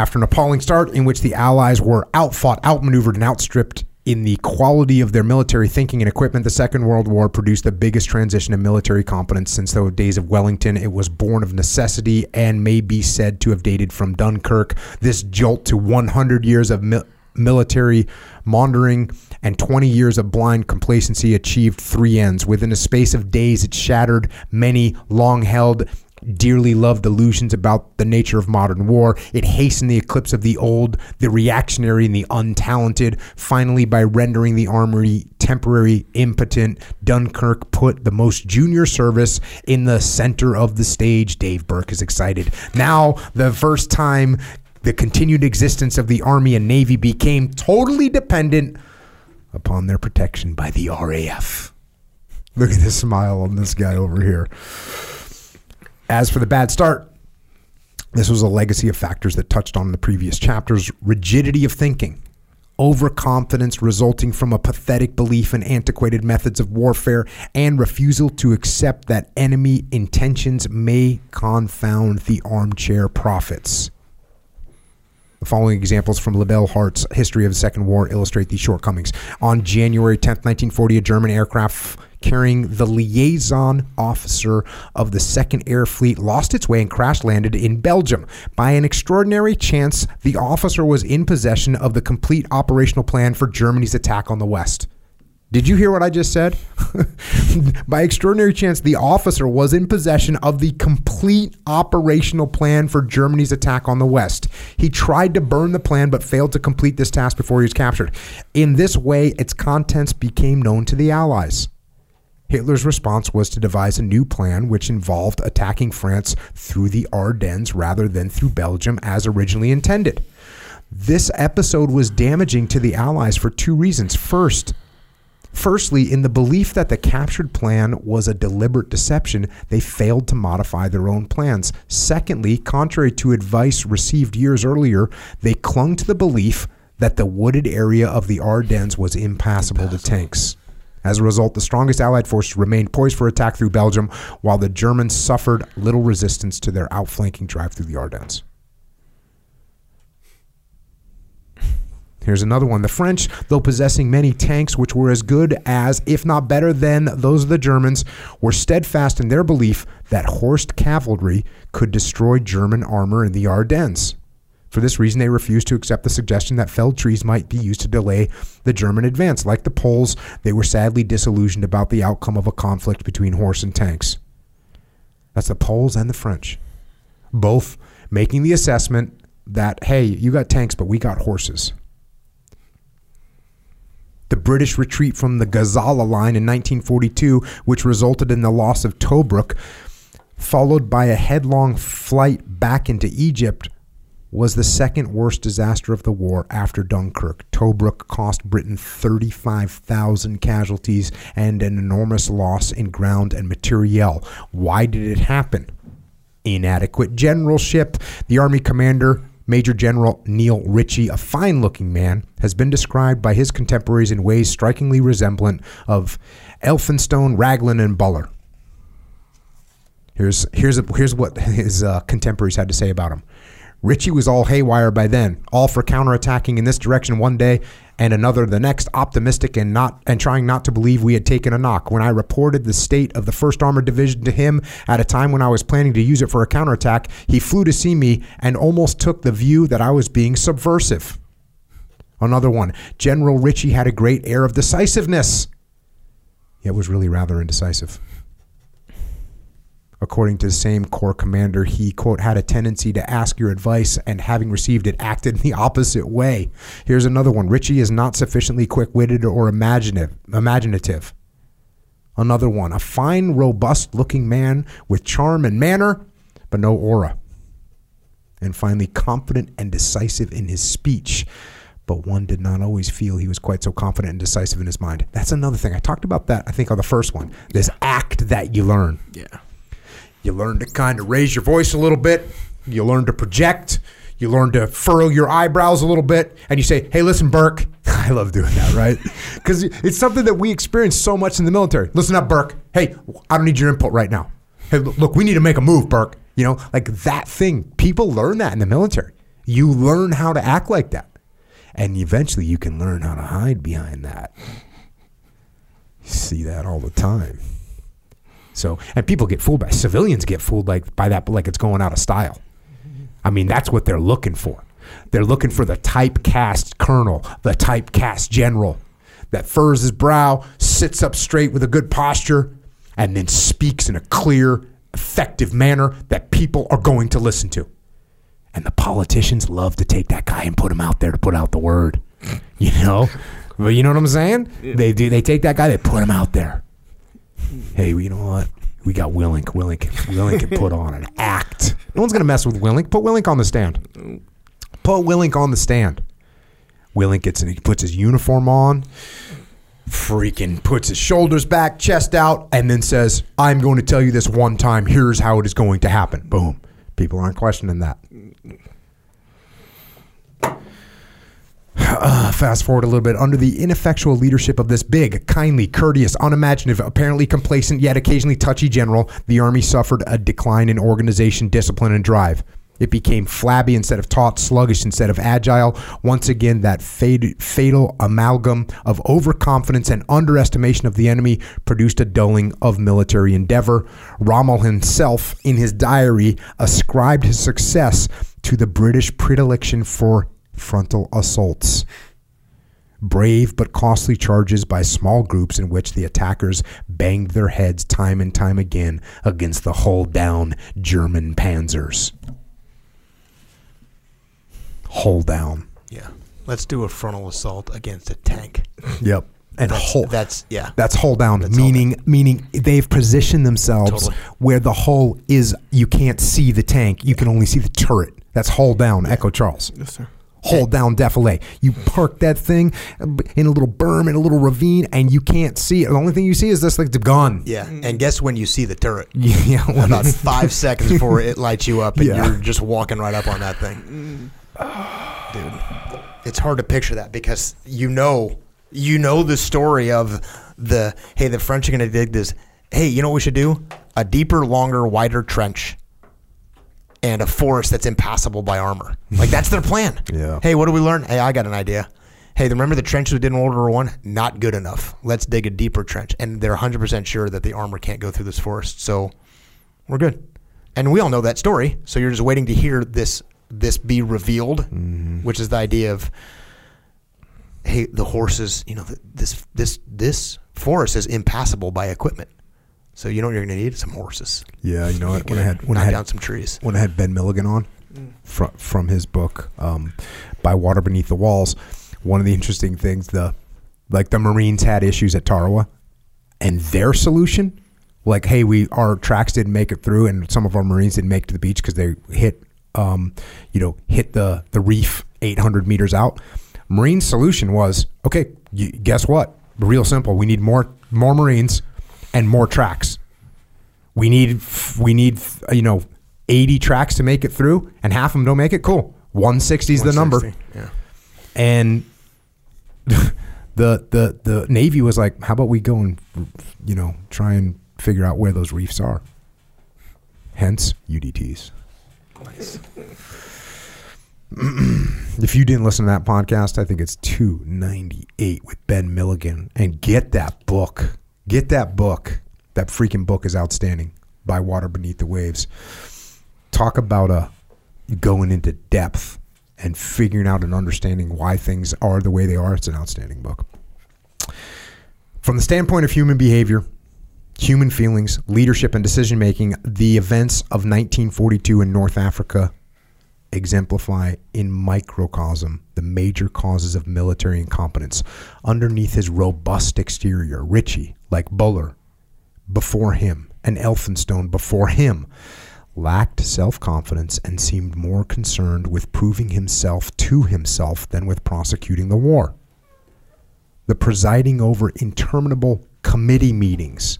After an appalling start in which the Allies were outfought, outmaneuvered, and outstripped in the quality of their military thinking and equipment, the Second World War produced the biggest transition in military competence since the days of Wellington. It was born of necessity and may be said to have dated from Dunkirk. This jolt to 100 years of mil- military maundering and 20 years of blind complacency achieved three ends. Within a space of days, it shattered many long held dearly loved illusions about the nature of modern war. It hastened the eclipse of the old, the reactionary, and the untalented. Finally, by rendering the armory temporary, impotent, Dunkirk put the most junior service in the center of the stage. Dave Burke is excited. Now, the first time the continued existence of the Army and Navy became totally dependent upon their protection by the RAF. Look at the smile on this guy over here. As for the bad start, this was a legacy of factors that touched on in the previous chapters rigidity of thinking, overconfidence resulting from a pathetic belief in antiquated methods of warfare, and refusal to accept that enemy intentions may confound the armchair prophets. The following examples from Liddell Hart's History of the Second War illustrate these shortcomings. On January 10, 1940, a German aircraft carrying the liaison officer of the Second Air Fleet lost its way and crash landed in Belgium. By an extraordinary chance, the officer was in possession of the complete operational plan for Germany's attack on the West. Did you hear what I just said? By extraordinary chance, the officer was in possession of the complete operational plan for Germany's attack on the West. He tried to burn the plan but failed to complete this task before he was captured. In this way, its contents became known to the Allies. Hitler's response was to devise a new plan which involved attacking France through the Ardennes rather than through Belgium as originally intended. This episode was damaging to the Allies for two reasons. First, Firstly, in the belief that the captured plan was a deliberate deception, they failed to modify their own plans. Secondly, contrary to advice received years earlier, they clung to the belief that the wooded area of the Ardennes was impassable, to tanks. As a result, the strongest Allied forces remained poised for attack through Belgium, while the Germans suffered little resistance to their outflanking drive through the Ardennes. Here's another one. The French, though possessing many tanks which were as good as, if not better than, those of the Germans, were steadfast in their belief that horsed cavalry could destroy German armor in the Ardennes. For this reason, they refused to accept the suggestion that felled trees might be used to delay the German advance. Like the Poles, they were sadly disillusioned about the outcome of a conflict between horse and tanks. That's the Poles and the French. Both making the assessment that, hey, you got tanks, but we got horses. The British retreat from the Gazala line in 1942, which resulted in the loss of Tobruk, followed by a headlong flight back into Egypt, was the second worst disaster of the war after Dunkirk. Tobruk cost Britain 35,000 casualties and an enormous loss in ground and materiel. Why did it happen? Inadequate generalship. The army commander, Major General Neil Ritchie, a fine looking man, has been described by his contemporaries in ways strikingly resemblant of Elphinstone, Raglan, and Buller. Here's, here's, here's what his uh, contemporaries had to say about him. Ritchie was all haywire by then, all for counterattacking in this direction one day and another the next, optimistic and not and trying not to believe we had taken a knock. When I reported the state of the First Armored Division to him at a time when I was planning to use it for a counterattack, he flew to see me and almost took the view that I was being subversive. Another one, General Ritchie had a great air of decisiveness. yet was really rather indecisive. According to the same Corps commander, he, quote, had a tendency to ask your advice and having received it, acted in the opposite way. Here's another one Ritchie is not sufficiently quick witted or imaginative. imaginative. Another one, a fine, robust looking man with charm and manner, but no aura. And finally, confident and decisive in his speech, but one did not always feel he was quite so confident and decisive in his mind. That's another thing. I talked about that, I think, on the first one. This act that you learn. Yeah. You learn to kind of raise your voice a little bit. You learn to project. You learn to furrow your eyebrows a little bit. And you say, hey, listen, Burke. I love doing that, right? Because it's something that we experience so much in the military. Listen up, Burke. Hey, I don't need your input right now. Hey, look, we need to make a move, Burke. You know, like that thing. People learn that in the military. You learn how to act like that. And eventually you can learn how to hide behind that. You see that all the time. So, and people get fooled by civilians get fooled like by that, like it's going out of style. I mean, that's what they're looking for. They're looking for the typecast colonel, the typecast general that furs his brow, sits up straight with a good posture, and then speaks in a clear, effective manner that people are going to listen to. And the politicians love to take that guy and put him out there to put out the word. You know? But you know what I'm saying? They do they take that guy, they put him out there hey, you know what? We got Willink. Willink, Willink can put on an act. No one's gonna mess with Willink. Put Willink on the stand. Put Willink on the stand. Willink gets in. He puts his uniform on. Freaking puts his shoulders back, chest out, and then says, "I'm going to tell you this one time. Here's how it is going to happen." Boom. People aren't questioning that. Uh, fast forward a little bit. Under the ineffectual leadership of this big, kindly, courteous, unimaginative, apparently complacent, yet occasionally touchy general, the Army suffered a decline in organization, discipline, and drive. It became flabby instead of taut, sluggish instead of agile. Once again, that fatal amalgam of overconfidence and underestimation of the enemy produced a dulling of military endeavor. Rommel himself, in his diary, ascribed his success to the British predilection for frontal assaults. Brave but costly charges by small groups in which the attackers banged their heads time and time again against the hull down German panzers. Hull down. Yeah. Let's do a frontal assault against a tank. Yep. And That's, hull. that's yeah. That's hull down, That's hull meaning meaning they've positioned themselves Totally. where the hull is. You can't see the tank; you can only see the turret. That's hull down. Echo Charles. Yes, sir. Hold down defilé. You park that thing in a little berm in a little ravine, and you can't see it. The only thing you see is this like the gun. Yeah. Mm-hmm. And guess when you see the turret? Yeah, when About five seconds before it lights you up and Yeah. you're just walking right up on that thing. Mm-hmm. Dude. It's hard to picture that because you know you know the story of the hey, the French are gonna dig this. Hey, you know what we should do? A deeper, longer, wider trench. And a forest that's impassable by armor. Like that's their plan. Yeah. Hey, what do we learn? Hey, I got an idea. Hey, remember the trenches we did in World War One? Not good enough. Let's dig a deeper trench. And they're 100% sure that the armor can't go through this forest. So we're good. And we all know that story. So you're just waiting to hear this this be revealed, mm-hmm. which is the idea of hey, the horses, you know, this this this forest is impassable by equipment. So you know what you're going to need? Some horses. yeah. You know what? When I had when I had down some trees. when I had Ben Milligan on from from his book um, by Water Beneath the Walls, one of the interesting things the like the Marines had issues at Tarawa, and their solution, like, hey, we our tracks didn't make it through, and some of our Marines didn't make it to the beach because they hit, um, you know, hit the the reef 800 meters out. Marine solution was okay. You, guess what? Real simple. We need more more Marines and more tracks. We need we need you know 80 tracks to make it through and half of them don't make it? Cool. 160 is the number. Yeah. and the the the navy was like how about we go and you know try and figure out where those reefs are? Hence udts Nice. if you didn't listen to that podcast i think it's 298 with ben milligan. And get that book get that book. That freaking book is outstanding. By water beneath the waves. Talk about a going into depth and figuring out and understanding why things are the way they are. It's an outstanding book. From the standpoint of human behavior, human feelings, leadership, and decision making, the events of 1942 in North Africa exemplify in microcosm the major causes of military incompetence. Underneath his robust exterior, Ritchie, like Buller, before him, and Elphinstone before him, lacked self confidence and seemed more concerned with proving himself to himself than with prosecuting the war. The presiding over interminable committee meetings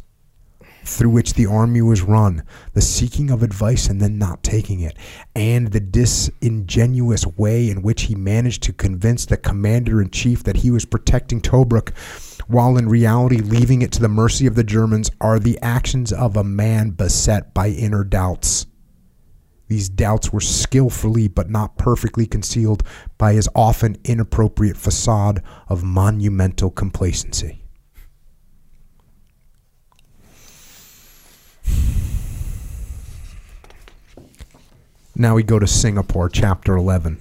through which the army was run, the seeking of advice and then not taking it, and the disingenuous way in which he managed to convince the commander in chief that he was protecting Tobruk while in reality leaving it to the mercy of the Germans are the actions of a man beset by inner doubts. These doubts were skillfully but not perfectly concealed by his often inappropriate facade of monumental complacency. Now we go to Singapore, chapter 11.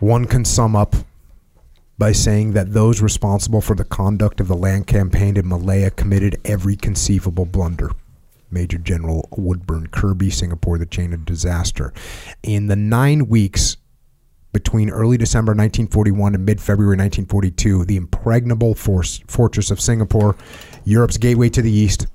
One can sum up by saying that those responsible for the conduct of the land campaign in Malaya committed every conceivable blunder. Major General Woodburn Kirby, Singapore, the chain of disaster. In the nine weeks between early December 1941 and mid February 1942, the impregnable force, fortress of Singapore, Europe's gateway to the east,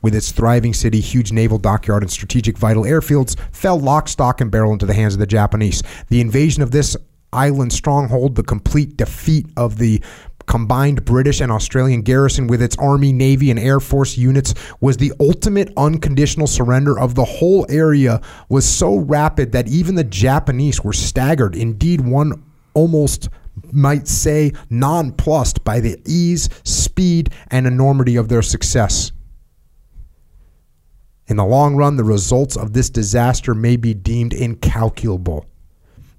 with its thriving city, huge naval dockyard, and strategic vital airfields, fell lock, stock, and barrel into the hands of the Japanese. The invasion of this island stronghold, the complete defeat of the combined British and Australian garrison with its Army, Navy, and Air Force units was the ultimate unconditional surrender of the whole area was so rapid that even the Japanese were staggered. Indeed, one almost might say nonplussed by the ease, speed, and enormity of their success. In the long run, the results of this disaster may be deemed incalculable.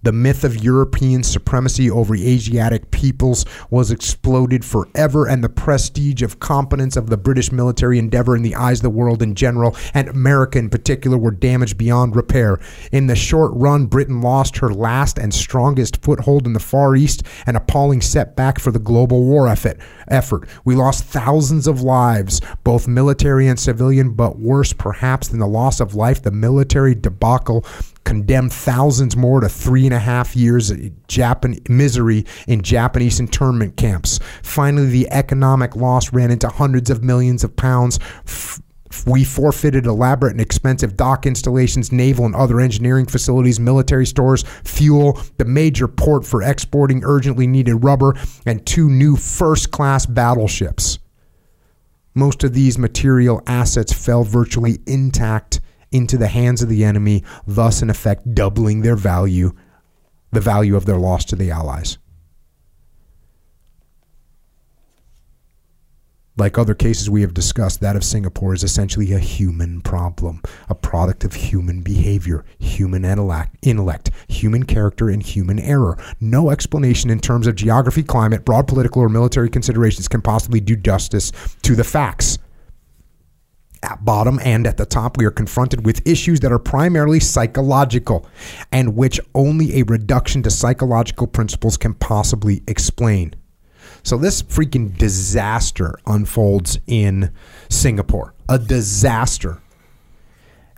The myth of European supremacy over Asiatic peoples was exploded forever, and the prestige of competence of the British military endeavor in the eyes of the world in general, and America in particular, were damaged beyond repair. In the short run, Britain lost her last and strongest foothold in the Far East, an appalling setback for the global war effort. Effort. We lost thousands of lives, both military and civilian, but worse perhaps than the loss of life, the military debacle condemned thousands more to three and a half years of Japan misery in Japanese internment camps. Finally, the economic loss ran into hundreds of millions of pounds. We forfeited elaborate and expensive dock installations, naval and other engineering facilities, military stores, fuel, the major port for exporting urgently needed rubber, and two new first class battleships. Most of these material assets fell virtually intact into the hands of the enemy, thus, in effect, doubling their value, the value of their loss to the Allies. Like other cases we have discussed, that of Singapore is essentially a human problem, a product of human behavior, human intellect, human character, and human error. No explanation in terms of geography, climate, broad political, or military considerations can possibly do justice to the facts. At bottom and at the top, we are confronted with issues that are primarily psychological and which only a reduction to psychological principles can possibly explain. So, this freaking disaster unfolds in Singapore. A disaster.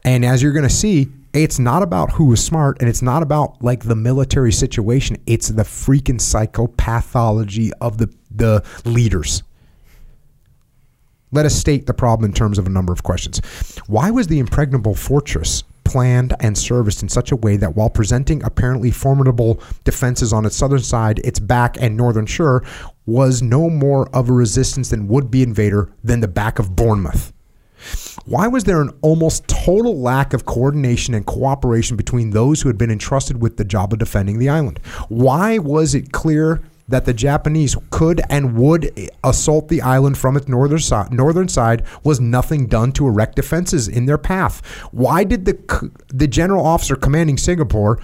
And as you're going to see, it's not about who is smart and it's not about like the military situation. It's the freaking psychopathology of the, the leaders. Let us state the problem in terms of a number of questions. Why was the impregnable fortress planned and serviced in such a way that while presenting apparently formidable defenses on its southern side, its back and northern shore was no more of a resistance than would-be invader than the back of Bournemouth? Why was there an almost total lack of coordination and cooperation between those who had been entrusted with the job of defending the island? Why was it clear that the Japanese could and would assault the island from its northern side, northern side was nothing done to erect defenses in their path. Why did the the general officer commanding Singapore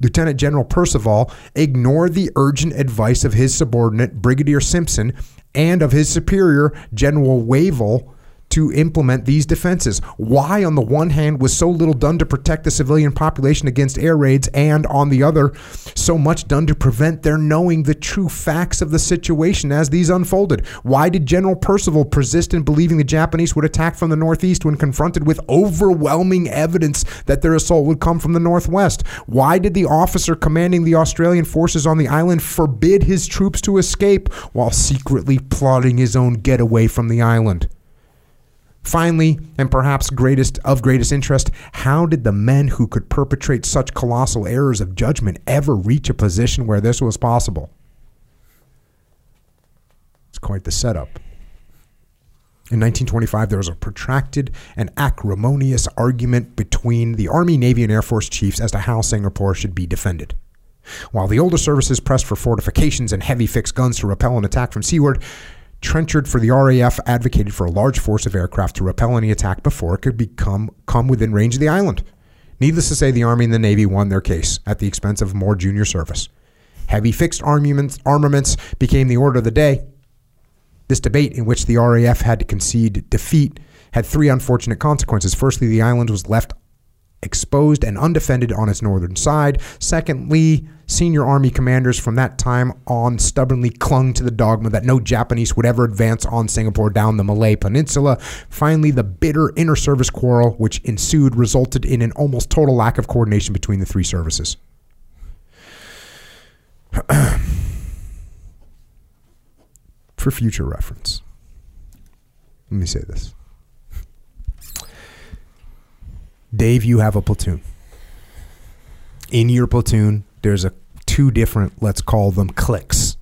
Lieutenant General Percival ignore the urgent advice of his subordinate, Brigadier Simpson, and of his superior, General Wavell, to implement these defenses? Why, on the one hand, was so little done to protect the civilian population against air raids, and on the other, so much done to prevent their knowing the true facts of the situation as these unfolded? Why did General Percival persist in believing the Japanese would attack from the northeast when confronted with overwhelming evidence that their assault would come from the northwest? Why did the officer commanding the Australian forces on the island forbid his troops to escape while secretly plotting his own getaway from the island? Finally, and perhaps greatest of greatest interest, how did the men who could perpetrate such colossal errors of judgment ever reach a position where this was possible? It's quite the setup. In 1925, there was a protracted and acrimonious argument between the Army, Navy, and Air Force chiefs as to how Singapore should be defended. While the older services pressed for fortifications and heavy fixed guns to repel an attack from seaward, Trenchard for the RAF advocated for a large force of aircraft to repel any attack before it could become come within range of the island. Needless to say, the Army and the Navy won their case at the expense of more junior service. Heavy fixed armaments, armaments became the order of the day. This debate, in which the RAF had to concede defeat, had three unfortunate consequences. Firstly, the island was left exposed and undefended on its northern side. Secondly, senior army commanders from that time on stubbornly clung to the dogma that no Japanese would ever advance on Singapore down the Malay Peninsula. Finally, the bitter inter service quarrel which ensued resulted in an almost total lack of coordination between the three services. For future reference, let me say this. Dave, you have a platoon. In your platoon, there's a two different, let's call them cliques.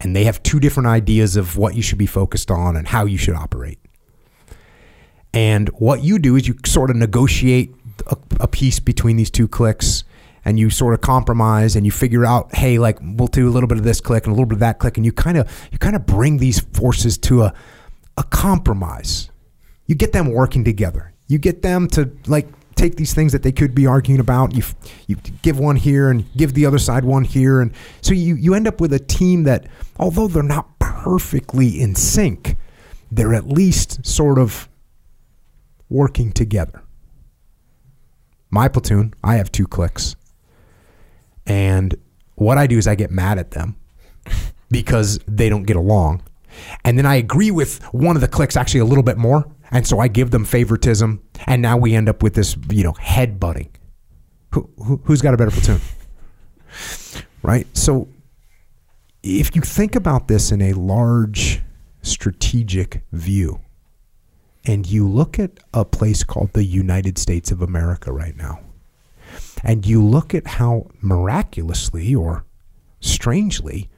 And they have two different ideas of what you should be focused on and how you should operate. And what you do is you sort of negotiate a, a peace between these two cliques and you sort of compromise and you figure out, hey, like we'll do a little bit of this clique and a little bit of that clique, and you kind of you kind of bring these forces to a a compromise. You get them working together. You get them to like take these things that they could be arguing about. You you give one here and give the other side one here, and so you you end up with a team that, although they're not perfectly in sync, they're at least sort of working together. My platoon, I have two cliques, and what I do is I get mad at them because they don't get along, and then I agree with one of the cliques actually a little bit more and so I give them favoritism, and now we end up with this, you know, head butting. Who, who, who's got a better platoon? Right? So if you think about this in a large strategic view, and you look at a place called the United States of America right now, and you look at how miraculously or strangely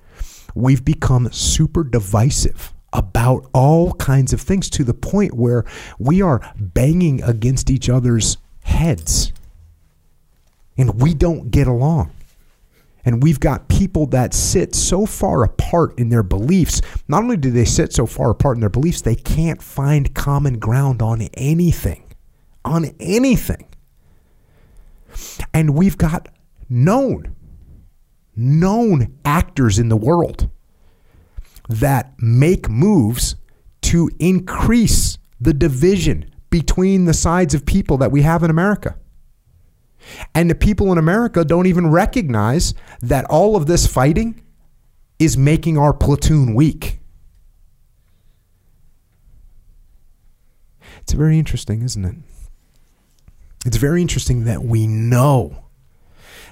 we've become super divisive about all kinds of things to the point where we are banging against each other's heads and we don't get along. And we've got people that sit so far apart in their beliefs. Not only do they sit so far apart in their beliefs, they can't find common ground on anything. On anything. And we've got known, known actors in the world that make moves to increase the division between the sides of people that we have in America. And the people in America don't even recognize that all of this fighting is making our platoon weak. It's very interesting, isn't it? It's very interesting that we know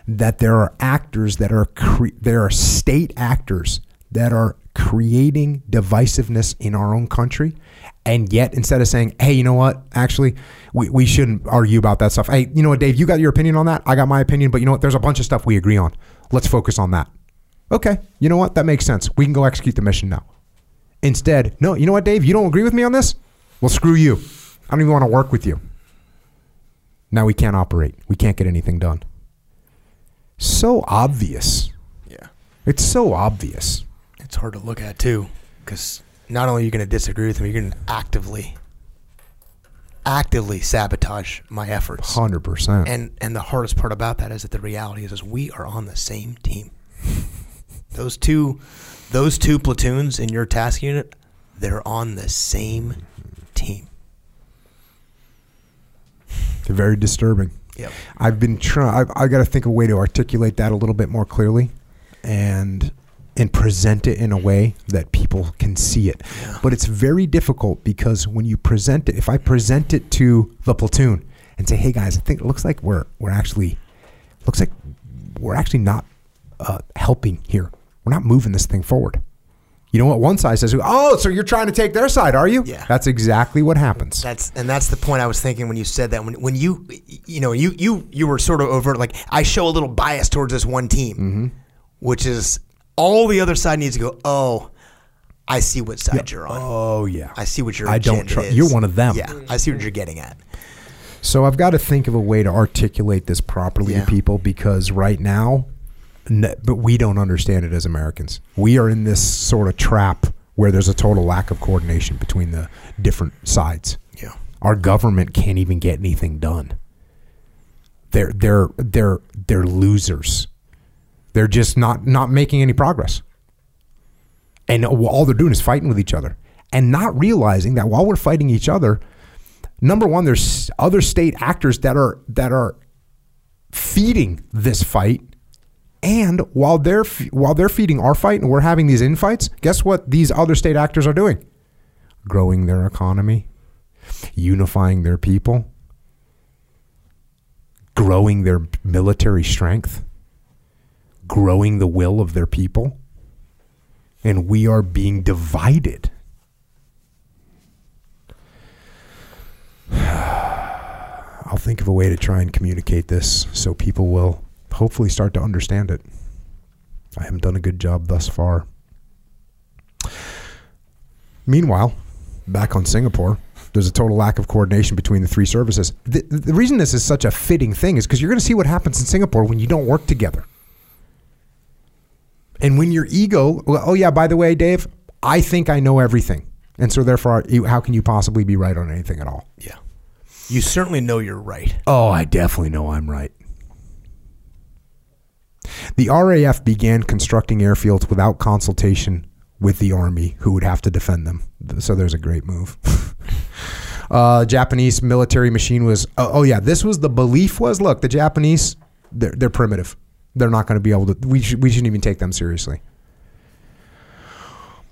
that there are actors that are cre- there are state actors that are creating divisiveness in our own country. And yet, instead of saying, hey, you know what? Actually, we, we shouldn't argue about that stuff. Hey, you know what, Dave? You got your opinion on that. I got my opinion. But you know what? There's a bunch of stuff we agree on. Let's focus on that. Okay. You know what? That makes sense. We can go execute the mission now. Instead, no, you know what, Dave? You don't agree with me on this? Well, screw you. I don't even want to work with you. Now we can't operate. We can't get anything done. So obvious. Yeah. It's so obvious. It's hard to look at too, because not only are you going to disagree with me, you're going to actively, actively sabotage my efforts. 100%. And and the hardest part about that is that the reality is, is we are on the same team. those two, those two platoons in your task unit, they're on the same team. Very disturbing. Yep. I've been trying. I've, I've got to think of a way to articulate that a little bit more clearly, and and present it in a way that people can see it. But it's very difficult because when you present it, if I present it to the platoon and say, "Hey guys, I think it looks like we're we're actually looks like we're actually not uh, helping here. We're not moving this thing forward." You know what? One side says, "Oh, so you're trying to take their side, are you?" Yeah. That's exactly what happens. That's and that's the point I was thinking when you said that when when you you know you you you were sort of overt like I show a little bias towards this one team, Mm-hmm. which is all the other side needs to go. Oh, I see what side you're on. oh yeah. I see what your I don't trust. You're one of them. Yeah, I see what you're getting at. So I've got to think of a way to articulate this properly Yeah. to people because right now, but we don't understand it as Americans. We are in this sort of trap where there's a total lack of coordination between the different sides. Yeah. Our government can't even get anything done. They're they're they're they're losers. They're just not not making any progress. And all they're doing is fighting with each other and not realizing that while we're fighting each other, number one, there's other state actors that are that are feeding this fight. And while they're while they're feeding our fight and we're having these infights, guess what? These other state actors are doing: growing their economy, unifying their people, growing their military strength, growing the will of their people, and we are being divided. I'll think of a way to try and communicate this so people will hopefully start to understand it. I haven't done a good job thus far. Meanwhile, back on Singapore, there's a total lack of coordination between the three services. The, the reason this is such a fitting thing is because you're going to see what happens in Singapore when you don't work together. And when your ego, oh yeah, by the way, Dave, I think I know everything. And so therefore, how can you possibly be right on anything at all? Yeah. You certainly know you're right. Oh, I definitely know I'm right. The RAF began constructing airfields without consultation with the Army, who would have to defend them. So there's a great move. uh, Japanese military machine was, oh, oh, yeah, this was the belief was, look, the Japanese, they're, they're primitive. They're not going to be able to, we, should, we shouldn't even take them seriously.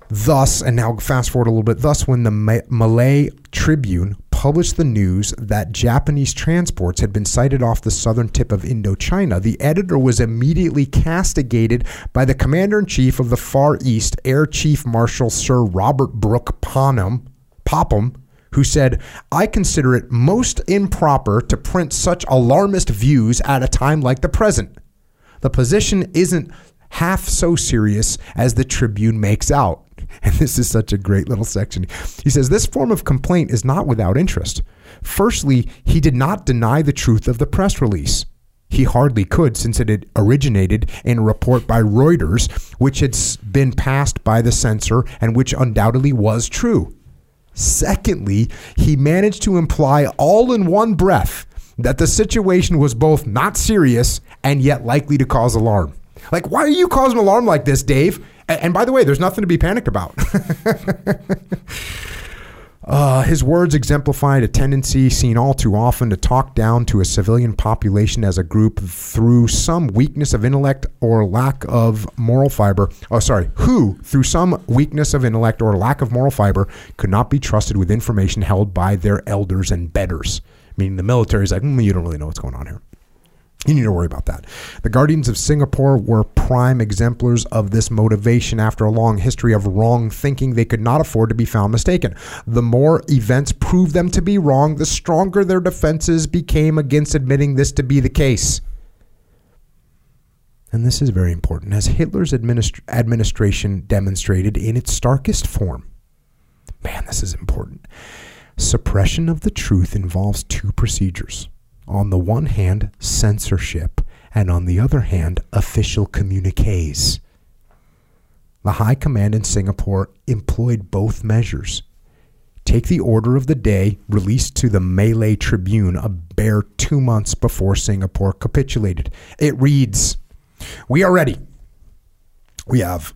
Thus, and now fast forward a little bit, thus, when the Ma- Malay Tribune published the news that Japanese transports had been sighted off the southern tip of Indochina, the editor was immediately castigated by the commander in chief of the Far East, Air Chief Marshal Sir Robert Brooke Ponham, Popham, who said, I consider it most improper to print such alarmist views at a time like the present. The position isn't half so serious as the Tribune makes out. And this is such a great little section. He says this form of complaint is not without interest. Firstly, he did not deny the truth of the press release. He hardly could, since it had originated in a report by Reuters, which had been passed by the censor and which undoubtedly was true. Secondly, he managed to imply all in one breath that the situation was both not serious and yet likely to cause alarm. Like, why are you causing alarm like this, Dave? A- And by the way, there's nothing to be panicked about. Uh, his words exemplified a tendency seen all too often to talk down to a civilian population as a group through some weakness of intellect or lack of moral fiber. Oh, sorry, who, through some weakness of intellect or lack of moral fiber, could not be trusted with information held by their elders and betters. Meaning the military is like, mm, you don't really know what's going on here. You need to worry about that. The Guardians of Singapore were prime exemplars of this motivation after a long history of wrong thinking. They could not afford to be found mistaken. The more events proved them to be wrong, the stronger their defenses became against admitting this to be the case. And this is very important, as Hitler's administ- administration demonstrated in its starkest form. Man, this is important. Suppression of the truth involves two procedures. On the one hand, censorship, and on the other hand, official communiques. The High Command in Singapore employed both measures. Take the order of the day released to the Malay Tribune a bare two months before Singapore capitulated. It reads We are ready. We have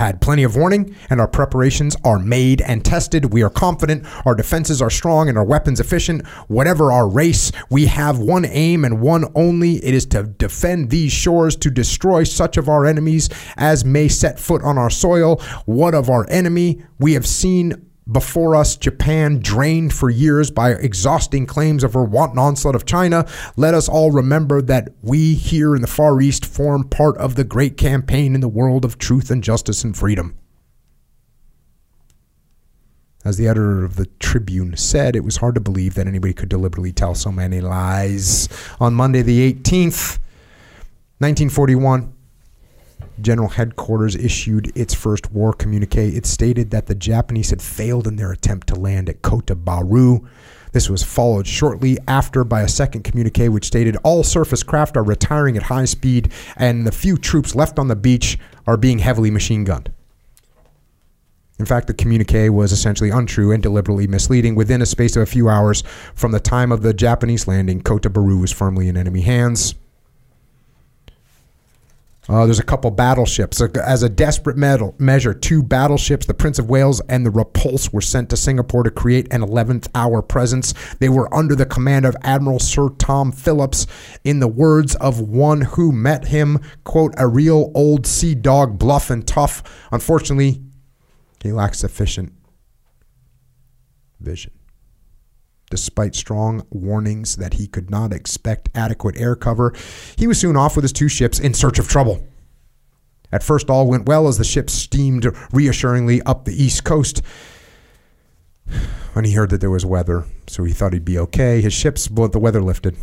had plenty of warning, and our preparations are made and tested. We are confident, our defenses are strong, and our weapons efficient. Whatever our race, we have one aim and one only. It is to defend these shores, to destroy such of our enemies as may set foot on our soil. What of our enemy? We have seen before us, Japan, drained for years by exhausting claims of her wanton onslaught of China, let us all remember that we here in the Far East form part of the great campaign in the world of truth and justice and freedom. As the editor of the Tribune said, it was hard to believe that anybody could deliberately tell so many lies. On Monday, the 18th, 1941, General Headquarters issued its first war communique. It stated that the Japanese had failed in their attempt to land at Kota Baru. This was followed shortly after by a second communique which stated all surface craft are retiring at high speed and the few troops left on the beach are being heavily machine gunned. In fact, the communique was essentially untrue and deliberately misleading. Within a space of a few hours from the time of the Japanese landing, Kota Baru was firmly in enemy hands. Uh, there's a couple battleships. As a desperate medal, measure, two battleships, the Prince of Wales and the Repulse, were sent to Singapore to create an 11th hour presence. They were under the command of Admiral Sir Tom Phillips. In the words of one who met him, quote, a real old sea dog, bluff and tough. Unfortunately, he lacks sufficient vision. Despite strong warnings that he could not expect adequate air cover, he was soon off with his two ships in search of trouble. At first, all went well as the ships steamed reassuringly up the east coast. When he heard that there was weather, so he thought he'd be okay. His ships, but the weather lifted.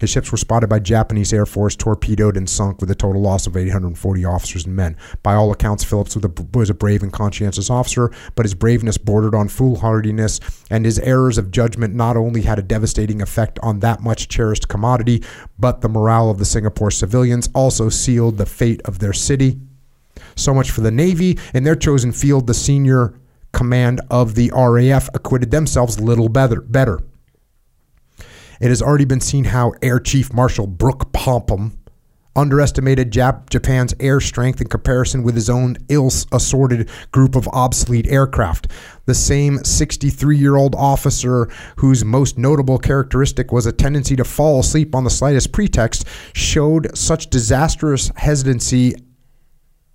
His ships were spotted by Japanese Air Force, torpedoed, and sunk with a total loss of 840 officers and men. By all accounts, Phillips was a brave and conscientious officer, but his braveness bordered on foolhardiness, and his errors of judgment not only had a devastating effect on that much cherished commodity, but the morale of the Singapore civilians also sealed the fate of their city. So much for the Navy. In their chosen field, the senior command of the RAF acquitted themselves little better. better. It has already been seen how Air Chief Marshal Brooke Popham underestimated Jap- Japan's air strength in comparison with his own ill assorted group of obsolete aircraft. The same 63 year old officer, whose most notable characteristic was a tendency to fall asleep on the slightest pretext, showed such disastrous hesitancy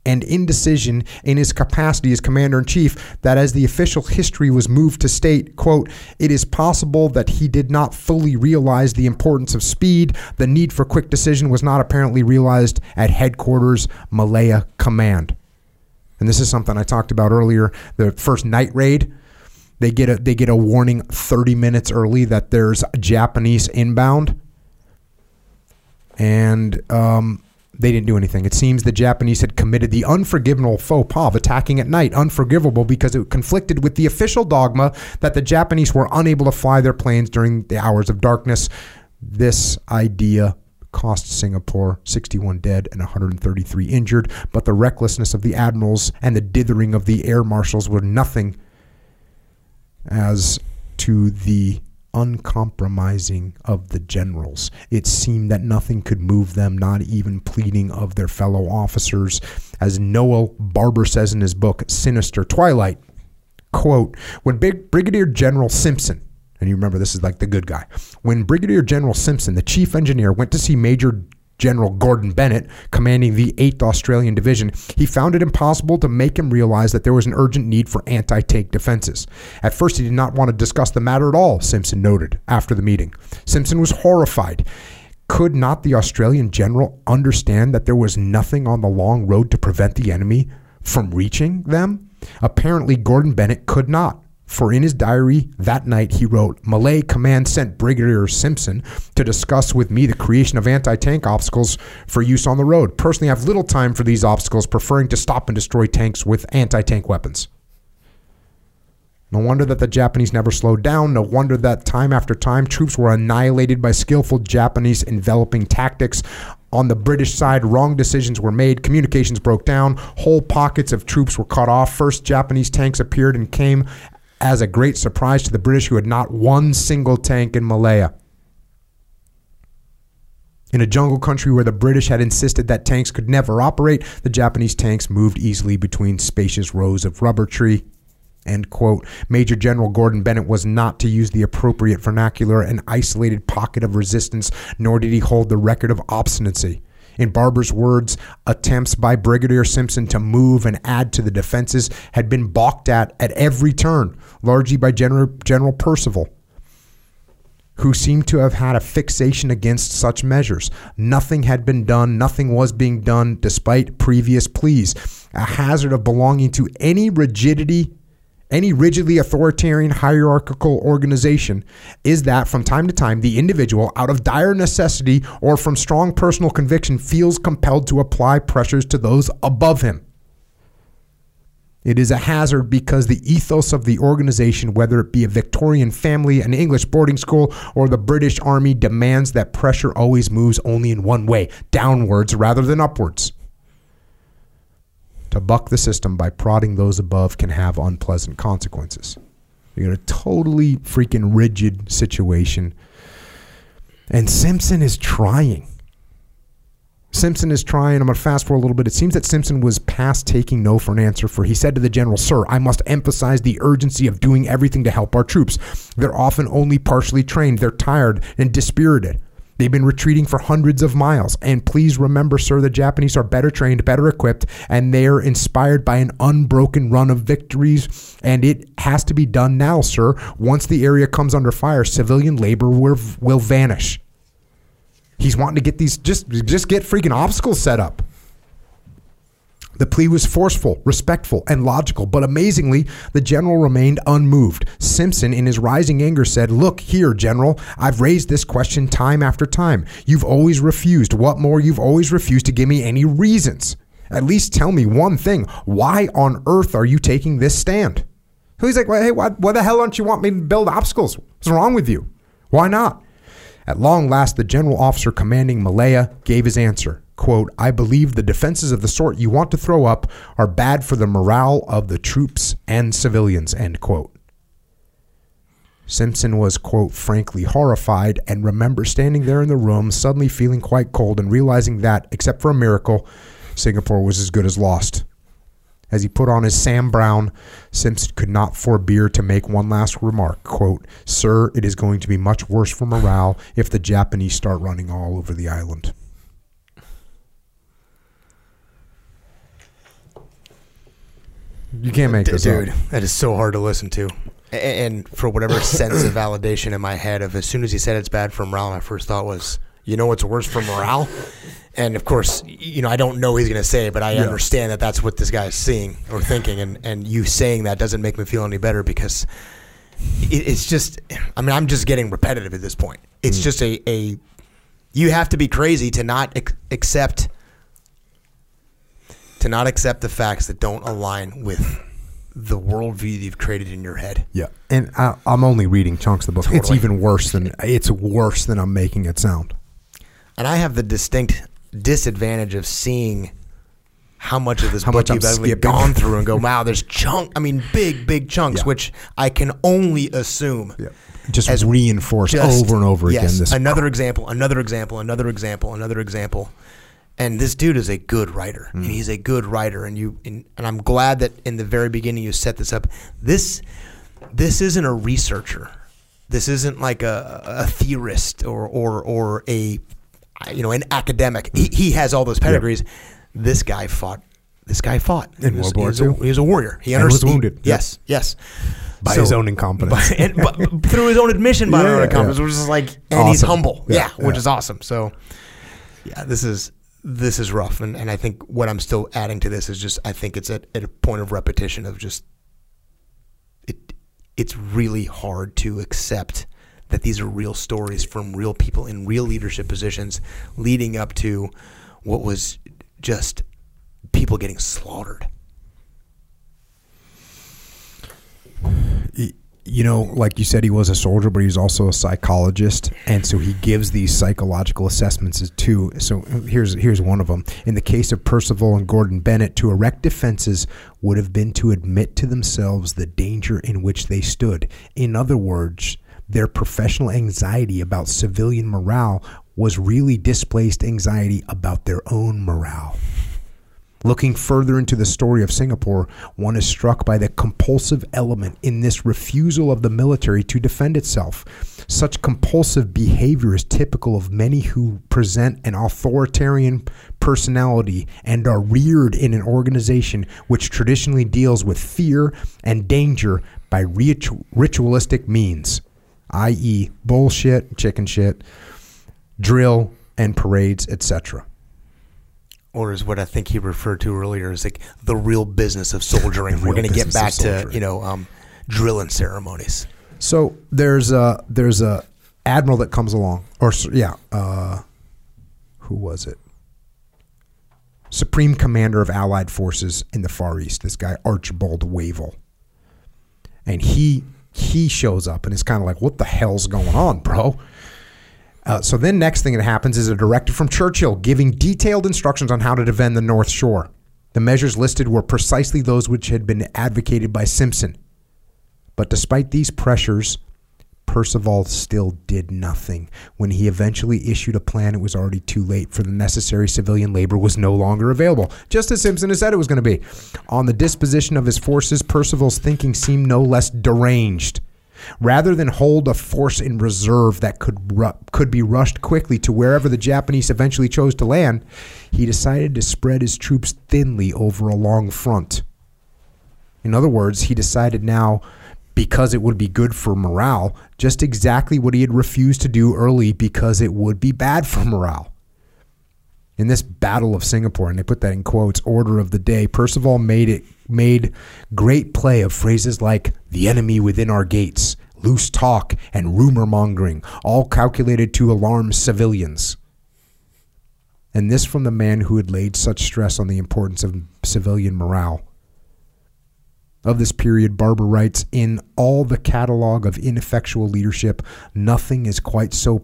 and indecision in his capacity as commander in chief that as the official history was moved to state quote it is possible that he did not fully realize the importance of speed. The need for quick decision was not apparently realized at headquarters malaya command. And this is something i talked about earlier the first night raid. They get a they get a warning 30 minutes early that there's japanese inbound. And um, they didn't do anything. It seems the Japanese had committed the unforgivable faux pas of attacking at night, unforgivable because it conflicted with the official dogma that the Japanese were unable to fly their planes during the hours of darkness. This idea cost Singapore 61 dead and 133 injured, but the recklessness of the admirals and the dithering of the air marshals were nothing as to the uncompromising of the generals. It seemed that nothing could move them, not even pleading of their fellow officers. As Noel Barber says in his book, Sinister Twilight, quote, when Big Brigadier General Simpson, and you remember this is like the good guy, when Brigadier General Simpson, the chief engineer, went to see Major General Gordon Bennett, commanding the 8th Australian Division, he found it impossible to make him realize that there was an urgent need for anti tank defenses. At first, he did not want to discuss the matter at all, Simpson noted after the meeting. Simpson was horrified. Could not the Australian general understand that there was nothing on the long road to prevent the enemy from reaching them? Apparently, Gordon Bennett could not. For in his diary that night, he wrote Malay Command sent Brigadier Simpson to discuss with me the creation of anti tank obstacles for use on the road. Personally, I have little time for these obstacles, preferring to stop and destroy tanks with anti tank weapons. No wonder that the Japanese never slowed down. No wonder that time after time troops were annihilated by skillful Japanese enveloping tactics. On the British side, wrong decisions were made, communications broke down, whole pockets of troops were cut off. First, Japanese tanks appeared and came as a great surprise to the British, who had not one single tank in Malaya. In a jungle country where the British had insisted that tanks could never operate, the Japanese tanks moved easily between spacious rows of rubber tree. End quote. Major General Gordon Bennett was not to use the appropriate vernacular, an isolated pocket of resistance, nor did he hold the record of obstinacy. In Barber's words, attempts by Brigadier Simpson to move and add to the defenses had been balked at at every turn, largely by General, General Percival who seemed to have had a fixation against such measures. Nothing had been done, nothing was being done despite previous pleas. A hazard of belonging to any rigidity, any rigidly authoritarian hierarchical organization is that from time to time the individual, out of dire necessity or from strong personal conviction, feels compelled to apply pressures to those above him. It is a hazard because the ethos of the organization, whether it be a Victorian family, an English boarding school, or the British Army, demands that pressure always moves only in one way downwards rather than upwards. To buck the system by prodding those above can have unpleasant consequences. You're in a totally freaking rigid situation. And Simpson is trying. Simpson is trying. I'm going to fast forward a little bit. It seems that Simpson was past taking no for an answer, for he said to the general, Sir, I must emphasize the urgency of doing everything to help our troops. They're often only partially trained, they're tired and dispirited. They've been retreating for hundreds of miles. And please remember, sir, the Japanese are better trained, better equipped, and they are inspired by an unbroken run of victories. And it has to be done now, sir. Once the area comes under fire, civilian labor will, will vanish. He's wanting to get these just just get freaking obstacles set up. The plea was forceful, respectful, and logical, but amazingly, the general remained unmoved. Simpson, in his rising anger, said, Look here, general, I've raised this question time after time. You've always refused. What more, you've always refused to give me any reasons. At least tell me one thing. Why on earth are you taking this stand? So he's like, well, Hey, why, why the hell don't you want me to build obstacles? What's wrong with you? Why not? At long last, the general officer commanding Malaya gave his answer. Quote, I believe the defenses of the sort you want to throw up are bad for the morale of the troops and civilians, end quote. Simpson was, quote, frankly horrified and remember standing there in the room, suddenly feeling quite cold and realizing that, except for a miracle, Singapore was as good as lost. As he put on his Sam Browne, Simpson could not forbear to make one last remark, quote, Sir, it is going to be much worse for morale if the Japanese start running all over the island. You can't make this Dude, up. that is so hard to listen to. And for whatever sense of validation in my head of as soon as he said it's bad for morale, my first thought was, you know what's worse for morale? And of course, you know, I don't know what he's going to say, but I understand that that's what this guy is seeing or thinking. And, and you saying that doesn't make me feel any better because it, it's just, I mean, I'm just getting repetitive at this point. It's mm. just a, a, you have to be crazy to not ac- accept to not accept the facts that don't align with the worldview you've created in your head. Yeah, and I, I'm only reading chunks of the book. It's even worse than it's worse than I'm making it sound. And I have the distinct disadvantage of seeing how much of this How book much you've actually gone through and go, wow, there's chunk. I mean, big, big chunks, Yeah. which I can only assume. Just As reinforce just- over and over yes, again. This another example, another example, another example, another example. And this dude is a good writer. Mm. And he's a good writer. And you and, and I'm glad that in the very beginning you set this up. This this isn't a researcher. This isn't like a, a theorist or or or a you know an academic. He, he has all those pedigrees. This guy fought. This guy fought In He was- World War he was a-. He was a warrior. He was wounded. Yep. Yes, yes. By his own incompetence. by- and, but through his own admission by Yeah, his own incompetence, yeah. which is like, and he's humble. Yeah, which is awesome. So, yeah, this is this is rough, and, and I think what I'm still adding to this is just I think it's at, at a point of repetition of just it. It's really hard to accept that these are real stories from real people in real leadership positions, leading up to what was just people getting slaughtered. You know, like you said, he was a soldier, but he's also a psychologist, and so he gives these psychological assessments as too. So here's here's one of them. In the case of Percival and Gordon Bennett, to erect defenses would have been to admit to themselves the danger in which they stood. In other words, their professional anxiety about civilian morale was really displaced anxiety about their own morale. Looking further into the story of Singapore, one is struck by the compulsive element in this refusal of the military to defend itself. Such compulsive behavior is typical of many who present an authoritarian personality and are reared in an organization which traditionally deals with fear and danger by ritu- ritualistic means, i.e., bullshit, chicken shit, drill, and parades, etc. or is what I think he referred to earlier as like the real business of soldiering. We're going to get back to you know um, drilling ceremonies. So there's a there's a admiral that comes along, or yeah, uh, who was it? Supreme Commander of Allied Forces in the Far East. This guy Archibald Wavell, and he he shows up and is kind of like, "What the hell's going on, bro?" Uh, so then, next thing that happens is a directive from Churchill giving detailed instructions on how to defend the North Shore. The measures listed were precisely those which had been advocated by Simpson. But despite these pressures, Percival still did nothing. When he eventually issued a plan, it was already too late, for the necessary civilian labor was no longer available, just as Simpson had said it was going to be. On the disposition of his forces, Percival's thinking seemed no less deranged. Rather than hold a force in reserve that could ru- could be rushed quickly to wherever the Japanese eventually chose to land, he decided to spread his troops thinly over a long front. In other words, he decided now, because it would be good for morale, just exactly what he had refused to do early because it would be bad for morale. In this Battle of Singapore, and they put that in quotes, order of the day, Percival made it made great play of phrases like the enemy within our gates, loose talk, and rumor mongering, all calculated to alarm civilians. And this from the man who had laid such stress on the importance of civilian morale of this period, Barber writes In all the catalog of ineffectual leadership, nothing is quite so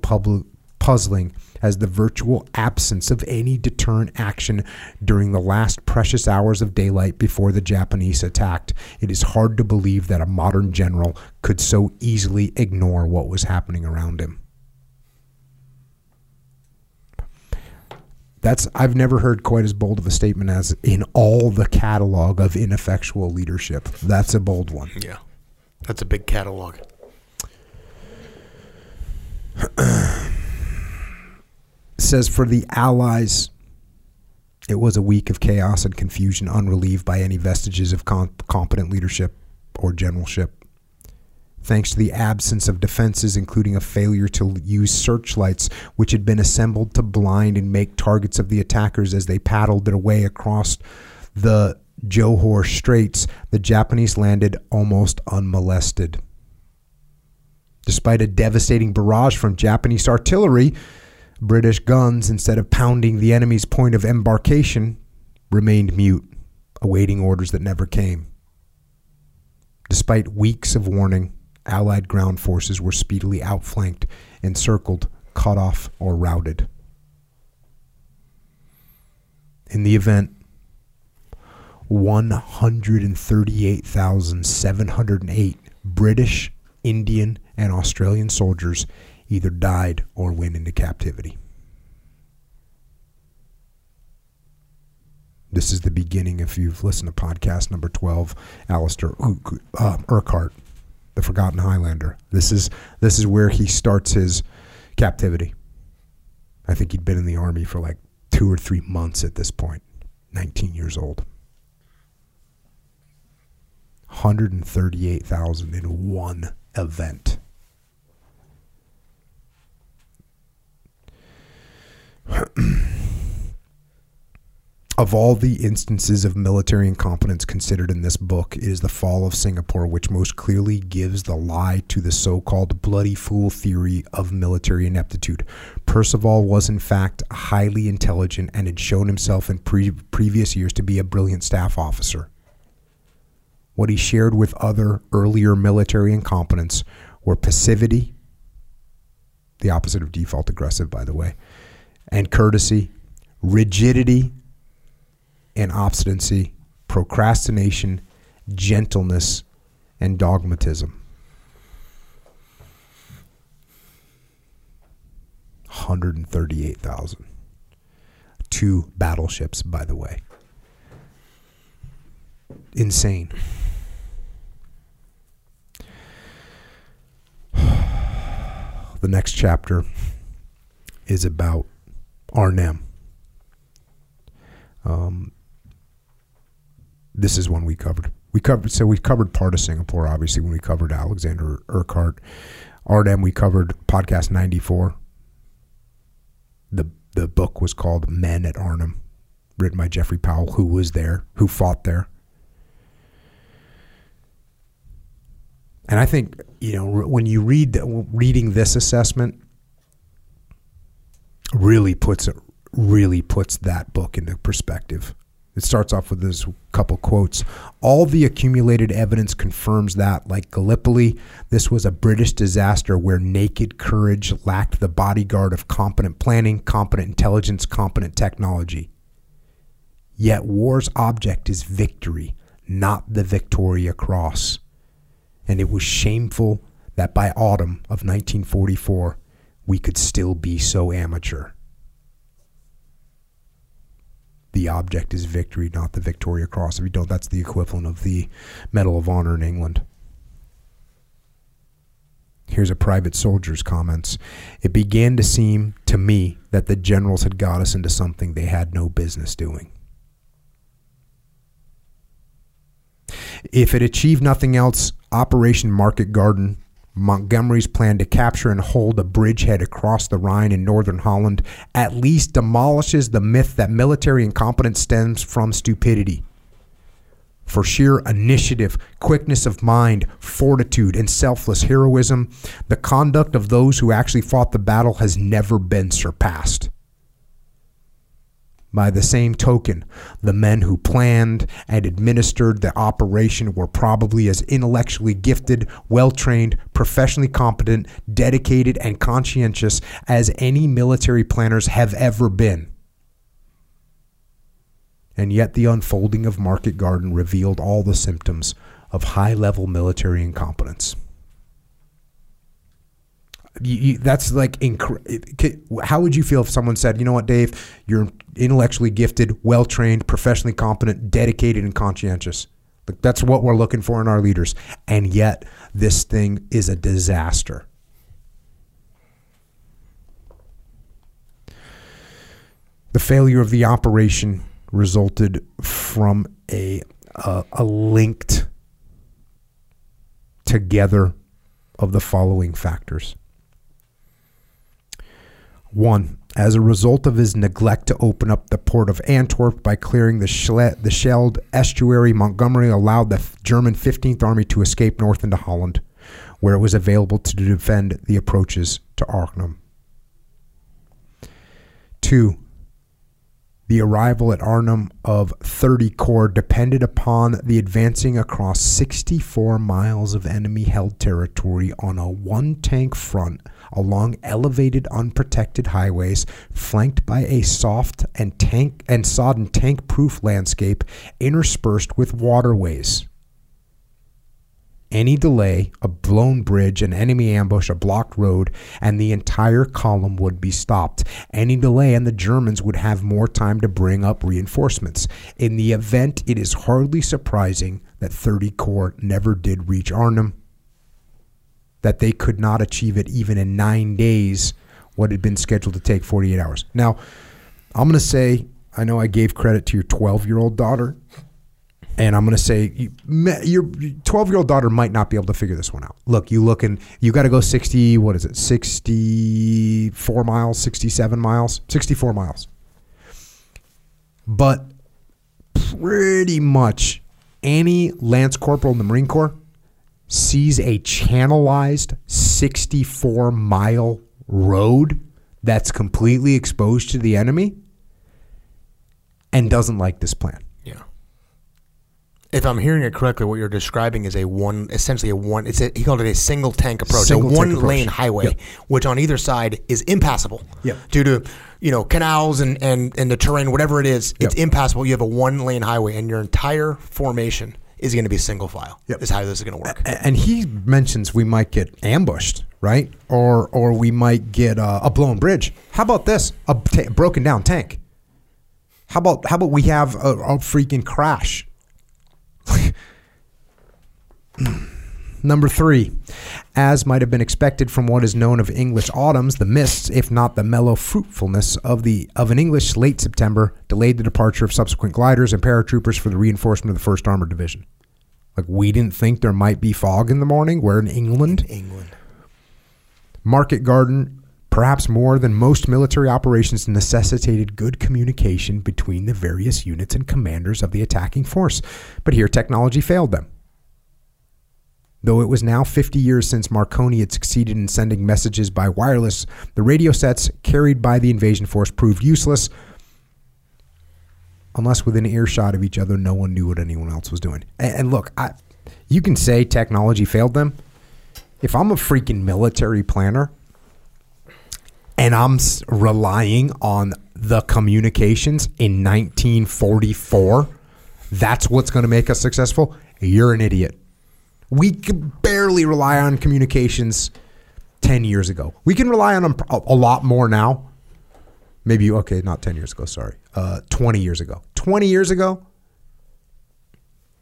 puzzling as the virtual absence of any deterrent action during the last precious hours of daylight before the Japanese attacked. It is hard to believe that a modern general could so easily ignore what was happening around him. That's I've never heard quite as bold of a statement as in all the catalog of ineffectual leadership. That's a bold one. Yeah, that's a big catalog. says for the Allies, it was a week of chaos and confusion, unrelieved by any vestiges of com- competent leadership or generalship. Thanks to the absence of defenses, including a failure to use searchlights, which had been assembled to blind and make targets of the attackers as they paddled their way across the Johor Straits, the Japanese landed almost unmolested. Despite a devastating barrage from Japanese artillery, British guns, instead of pounding the enemy's point of embarkation, remained mute, awaiting orders that never came. Despite weeks of warning, Allied ground forces were speedily outflanked, encircled, cut off, or routed. In the event, 138,708 British, Indian, and Australian soldiers either died or went into captivity. This is the beginning, if you've listened to podcast number 12, Alistair uh, Urquhart, the Forgotten Highlander. This is this is where he starts his captivity. I think he'd been in the army for like two or three months at this point, 19 years old. 138,000 in one event. Of all the instances of military incompetence considered in this book, it is the fall of Singapore which most clearly gives the lie to the so called bloody fool theory of military ineptitude. Percival was, in fact, highly intelligent and had shown himself in pre- previous years to be a brilliant staff officer. What he shared with other earlier military incompetents were passivity, the opposite of default aggressive, by the way, and courtesy, rigidity, and obstinacy, procrastination, gentleness, and dogmatism. 138,000. Two battleships, by the way. Insane. The next chapter is about Arnhem. Um, this is one we covered. We covered so we covered part of Singapore, obviously, when we covered Alexander Urquhart. Arnhem, we covered podcast ninety four. The the book was called Men at Arnhem, written by Geoffrey Powell, who was there, who fought there. And I think you know when you read reading this assessment, really puts it really puts that book into perspective. It starts off with this couple quotes. All the accumulated evidence confirms that, like Gallipoli, this was a British disaster where naked courage lacked the bodyguard of competent planning, competent intelligence, competent technology. Yet war's object is victory, not the Victoria Cross. And it was shameful that by autumn of 1944, we could still be so amateur. The object is victory, not the Victoria Cross. If you don't, that's the equivalent of the Medal of Honor in England. Here's a private soldier's comments. It began to seem to me that the generals had got us into something they had no business doing. If it achieved nothing else, Operation Market Garden Montgomery's plan to capture and hold a bridgehead across the Rhine in northern Holland at least demolishes the myth that military incompetence stems from stupidity. For sheer initiative, quickness of mind, fortitude, and selfless heroism, the conduct of those who actually fought the battle has never been surpassed. By the same token, the men who planned and administered the operation were probably as intellectually gifted, well trained, professionally competent, dedicated, and conscientious as any military planners have ever been. And yet, the unfolding of Market Garden revealed all the symptoms of high level military incompetence. You, you, that's like how would you feel if someone said you know what dave? You're intellectually gifted well trained professionally competent dedicated and conscientious. Like that's what we're looking for in our leaders. And yet this thing is a disaster. The failure of the operation resulted from a a, a linked together of the following factors one, as a result of his neglect to open up the port of Antwerp by clearing the, Schle- the Scheldt estuary, Montgomery allowed the German 15th Army to escape north into Holland, where it was available to defend the approaches to Arnhem. Two, the arrival at Arnhem of 30 Corps depended upon the advancing across 64 miles of enemy held territory on a one tank front along elevated unprotected highways flanked by a soft and tank and sodden tank proof landscape interspersed with waterways. Any delay, a blown bridge, an enemy ambush, a blocked road, and the entire column would be stopped. Any delay, and the Germans would have more time to bring up reinforcements. In the event, it is hardly surprising that 30 Corps never did reach Arnhem, that they could not achieve it even in nine days, what had been scheduled to take 48 hours. Now, I'm going to say, I know I gave credit to your 12 year old daughter and I'm going to say you, your 12 year old daughter might not be able to figure this one out. Look, you looking, you got to go 60, what is it, 64 miles, 67 miles, 64 miles. But pretty much any Lance Corporal in the Marine Corps sees a channelized 64 mile road that's completely exposed to the enemy and doesn't like this plan. Yeah. If I'm hearing it correctly, what you're describing is a one, essentially a one. It's a, he called it a single tank approach, Single a one approach. lane highway, Yep. which on either side is impassable. Yep. Due to you know canals and and and the terrain, whatever it is, it's impassable. You have a one lane highway, and your entire formation is going to be single file. Yep. Is how this is going to work. And he mentions we might get ambushed, right? Or or we might get uh, a blown bridge. How about this? A ta- broken down tank. How about how about we have a, a freaking crash? Number three, as might have been expected from what is known of English autumns, the mists, if not the mellow fruitfulness of the of an English late September, delayed the departure of subsequent gliders and paratroopers for the reinforcement of the First Armored Division. Like we didn't think there might be fog in the morning. We're in England. England. Market Garden, perhaps more than most military operations, necessitated good communication between the various units and commanders of the attacking force. But here, technology failed them. Though it was now 50 years since Marconi had succeeded in sending messages by wireless, the radio sets carried by the invasion force proved useless. Unless within earshot of each other, no one knew what anyone else was doing. And, and look, I, you can say technology failed them. If I'm a freaking military planner and I'm relying on the communications in 1944, that's what's going to make us successful. You're an idiot. We could barely rely on communications 10 years ago. We can rely on them a, lot more now. Maybe, okay, not 10 years ago, sorry. Uh, 20 years ago. 20 years ago,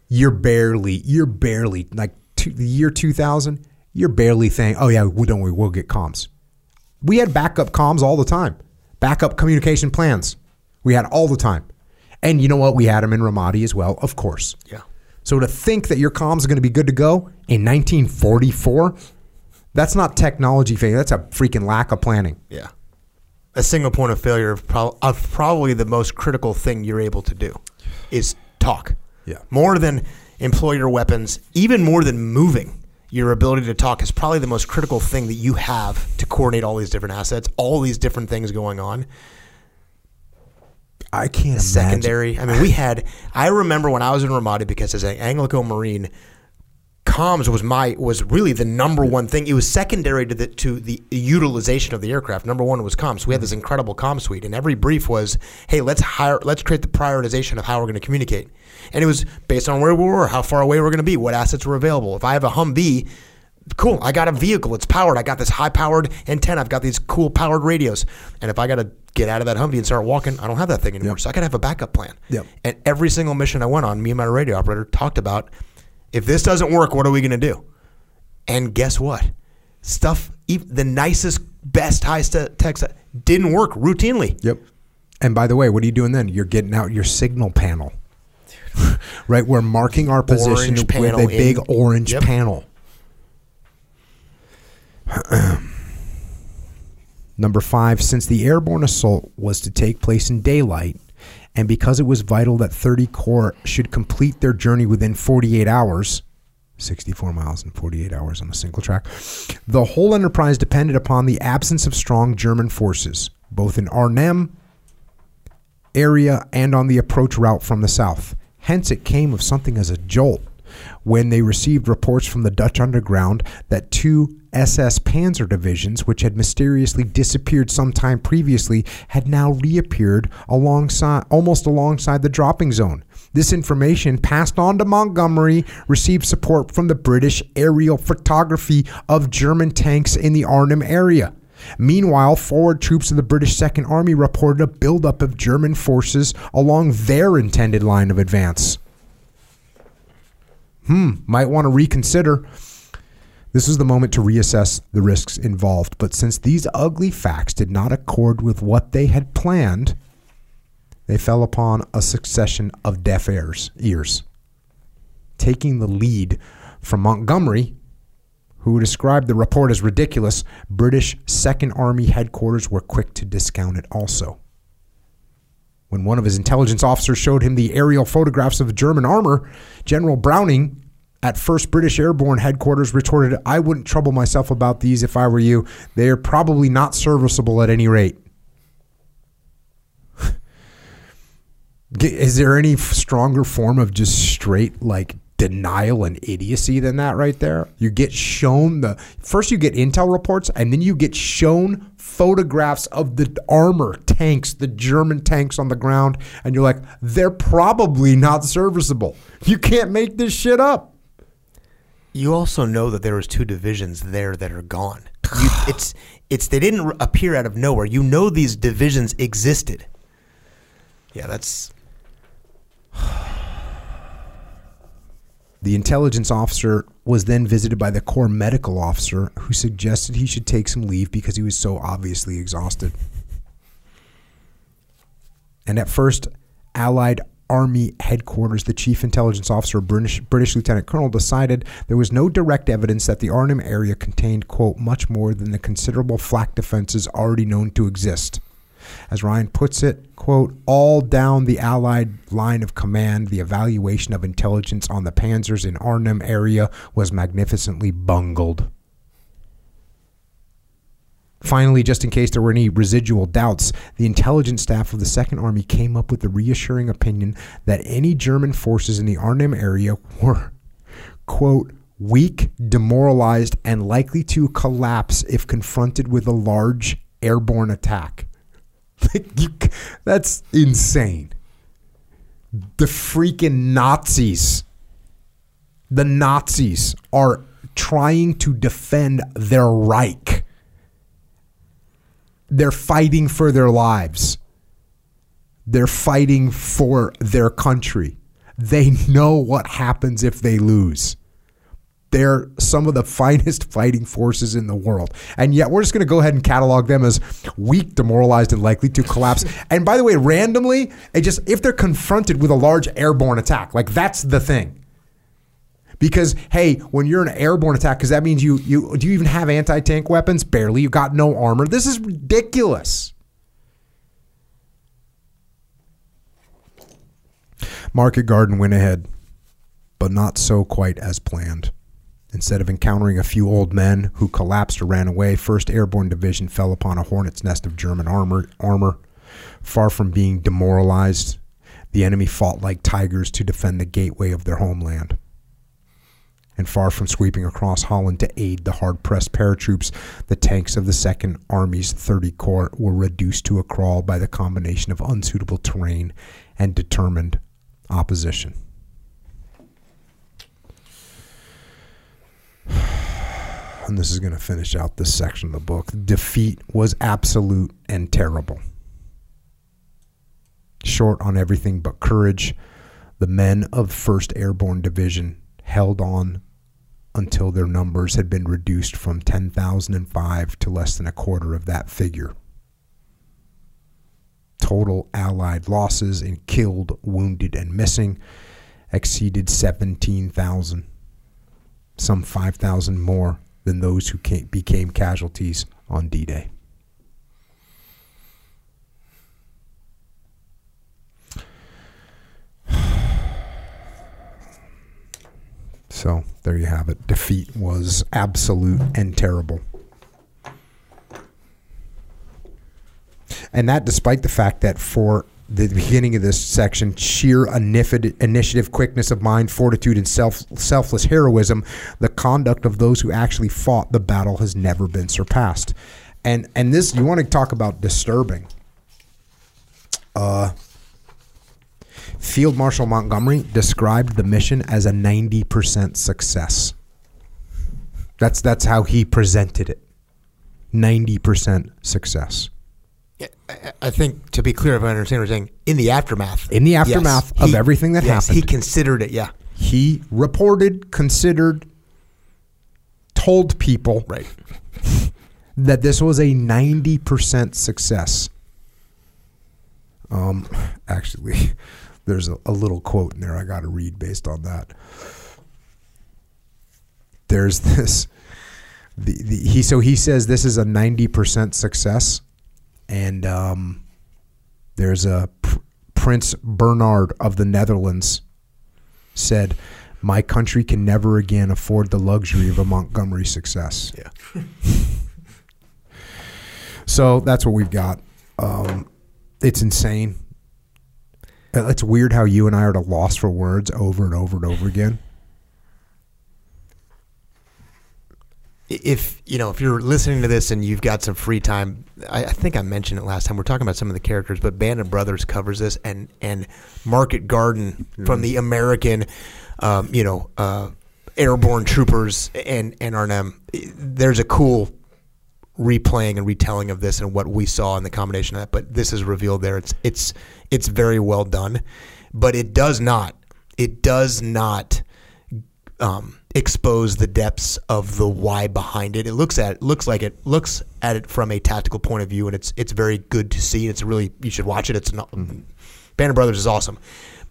you're barely, you're barely, like the year 2000, you're barely saying, oh, yeah, we don't worry, we'll get comms. We had backup comms all the time, backup communication plans. We had all the time. And you know what? We had them in Ramadi as well, of course. Yeah. So to think that your comms are going to be good to go in 1944, that's not technology failure. That's a freaking lack of planning. Yeah. A single point of failure of, pro- of probably the most critical thing you're able to do is talk. Yeah. More than employ your weapons, even more than moving, your ability to talk is probably the most critical thing that you have to coordinate all these different assets, all these different things going on. I can't imagine. secondary. I mean, we had. I remember when I was in Ramadi because as an Anglico Marine, comms was my was really the number one thing. It was secondary to the to the utilization of the aircraft. Number one was comms. We had this incredible comm suite, and every brief was, "Hey, let's hire, let's create the prioritization of how we're going to communicate." And it was based on where we were, how far away we're going to be, what assets were available. If I have a Humvee. Cool. I got a vehicle. It's powered. I got this high powered antenna. I've got these cool powered radios. And if I got to get out of that Humvee and start walking, I don't have that thing anymore. So I got to have a backup plan. Yep. And every single mission I went on, me and my radio operator talked about if this doesn't work, what are we going to do? And guess what? Stuff, the nicest, best high tech stuff didn't work routinely. Yep. And by the way, what are you doing then? You're getting out your signal panel. right? We're marking our position with a big in- orange Yep. panel. Number five, since the airborne assault was to take place in daylight, and because it was vital that 30 Corps should complete their journey within 48 hours, 64 miles in 48 hours on a single track, the whole enterprise depended upon the absence of strong German forces, both in Arnhem area and on the approach route from the south. Hence, it came of something as a jolt when they received reports from the Dutch underground that two SS Panzer divisions, which had mysteriously disappeared sometime previously, had now reappeared alongside, almost alongside the dropping zone. This information, passed on to Montgomery, received support from the British aerial photography of German tanks in the Arnhem area. Meanwhile, forward troops of the British Second Army reported a buildup of German forces along their intended line of advance. Hmm, might want to reconsider. This was the moment to reassess the risks involved, but since these ugly facts did not accord with what they had planned, they fell upon a succession of deaf ears. ears. Taking the lead from Montgomery, who described the report as ridiculous, British Second Army headquarters were quick to discount it also. When one of his intelligence officers showed him the aerial photographs of German armor, General Browning at 1st British Airborne Headquarters retorted, I wouldn't trouble myself about these if I were you. They are probably not serviceable at any rate. Is there any stronger form of just straight like denial and idiocy than that right there? You get shown the first you get intel reports and then you get shown photographs of the armor tanks, the German tanks on the ground, and you're like, they're probably not serviceable. You can't make this shit up. You also know that there was two divisions there that are gone. You, it's it's they didn't appear out of nowhere. You know these divisions existed. Yeah, that's The intelligence officer was then visited by the Corps medical officer who suggested he should take some leave because he was so obviously exhausted. And at first, Allied Army headquarters, the chief intelligence officer, British, British Lieutenant Colonel, decided there was no direct evidence that the Arnhem area contained, quote, much more than the considerable flak defenses already known to exist. As Ryan puts it, quote, all down the Allied line of command, the evaluation of intelligence on the panzers in Arnhem area was magnificently bungled. Finally, just in case there were any residual doubts, the intelligence staff of the Second Army came up with the reassuring opinion that any German forces in the Arnhem area were, quote, weak, demoralized, and likely to collapse if confronted with a large airborne attack. That's insane. The freaking Nazis, the Nazis are trying to defend their Reich. They're fighting for their lives. They're fighting for their country. They know what happens if they lose. They're some of the finest fighting forces in the world. And yet we're just going to go ahead and catalog them as weak, demoralized, and likely to collapse. and by the way, randomly, it just if they're confronted with a large airborne attack, like that's the thing. Because hey, when you're an airborne attack, because that means you you do you even have anti tank weapons? Barely. You got no armor. This is ridiculous. Market Garden went ahead, but not so quite as planned. Instead of encountering a few old men who collapsed or ran away, 1st Airborne Division fell upon a hornet's nest of German armor. armor. Far from being demoralized, the enemy fought like tigers to defend the gateway of their homeland. And far from sweeping across Holland to aid the hard pressed paratroops, the tanks of the 2nd Army's 30 Corps were reduced to a crawl by the combination of unsuitable terrain and determined opposition. And this is going to finish out this section of the book. Defeat was absolute and terrible. Short on everything but courage, the men of 1st Airborne Division held on until their numbers had been reduced from 10,005 to less than a quarter of that figure. Total Allied losses in killed, wounded, and missing exceeded 17,000, some 5,000 more than those who came, became casualties on D Day. So there you have it. Defeat was absolute and terrible. And that despite the fact that for the beginning of this section, sheer initiative, quickness of mind, fortitude, and self, selfless heroism, the conduct of those who actually fought the battle has never been surpassed. And and this you want to talk about disturbing. Uh, Field Marshal Montgomery described the mission as a 90% success. That's that's how he presented it. 90% success. I- think to be clear, if I understand what you're saying, in the aftermath, In the aftermath of everything that yes, happened. he considered it. Yeah, He reported, considered, told people right. that this was a 90% success. Um, actually, there's a, a little quote in there I got to read based on that. There's this. The, the, he so he says this is a 90% success, and um, there's a Pr- Prince Bernhard of the Netherlands said, "My country can never again afford the luxury of a Montgomery success." Yeah. So that's what we've got. Um, it's insane. It's weird how you and I are at a loss for words over and over and over again. if you know if you're listening to this and you've got some free time, I, I think I mentioned it last time. We're talking about some of the characters, but Band of Brothers covers this, and and Market Garden from the American, um, you know, uh, airborne troopers and and Arnhem. There's a cool replaying and retelling of this and what we saw in the combination of that. But this is revealed there. It's it's it's very well done, but it does not it does not um, expose the depths of the why behind it. It looks at it looks like it looks at it from a tactical point of view, and it's it's very good to see. It's really you should watch it. It's not Band of Brothers is awesome,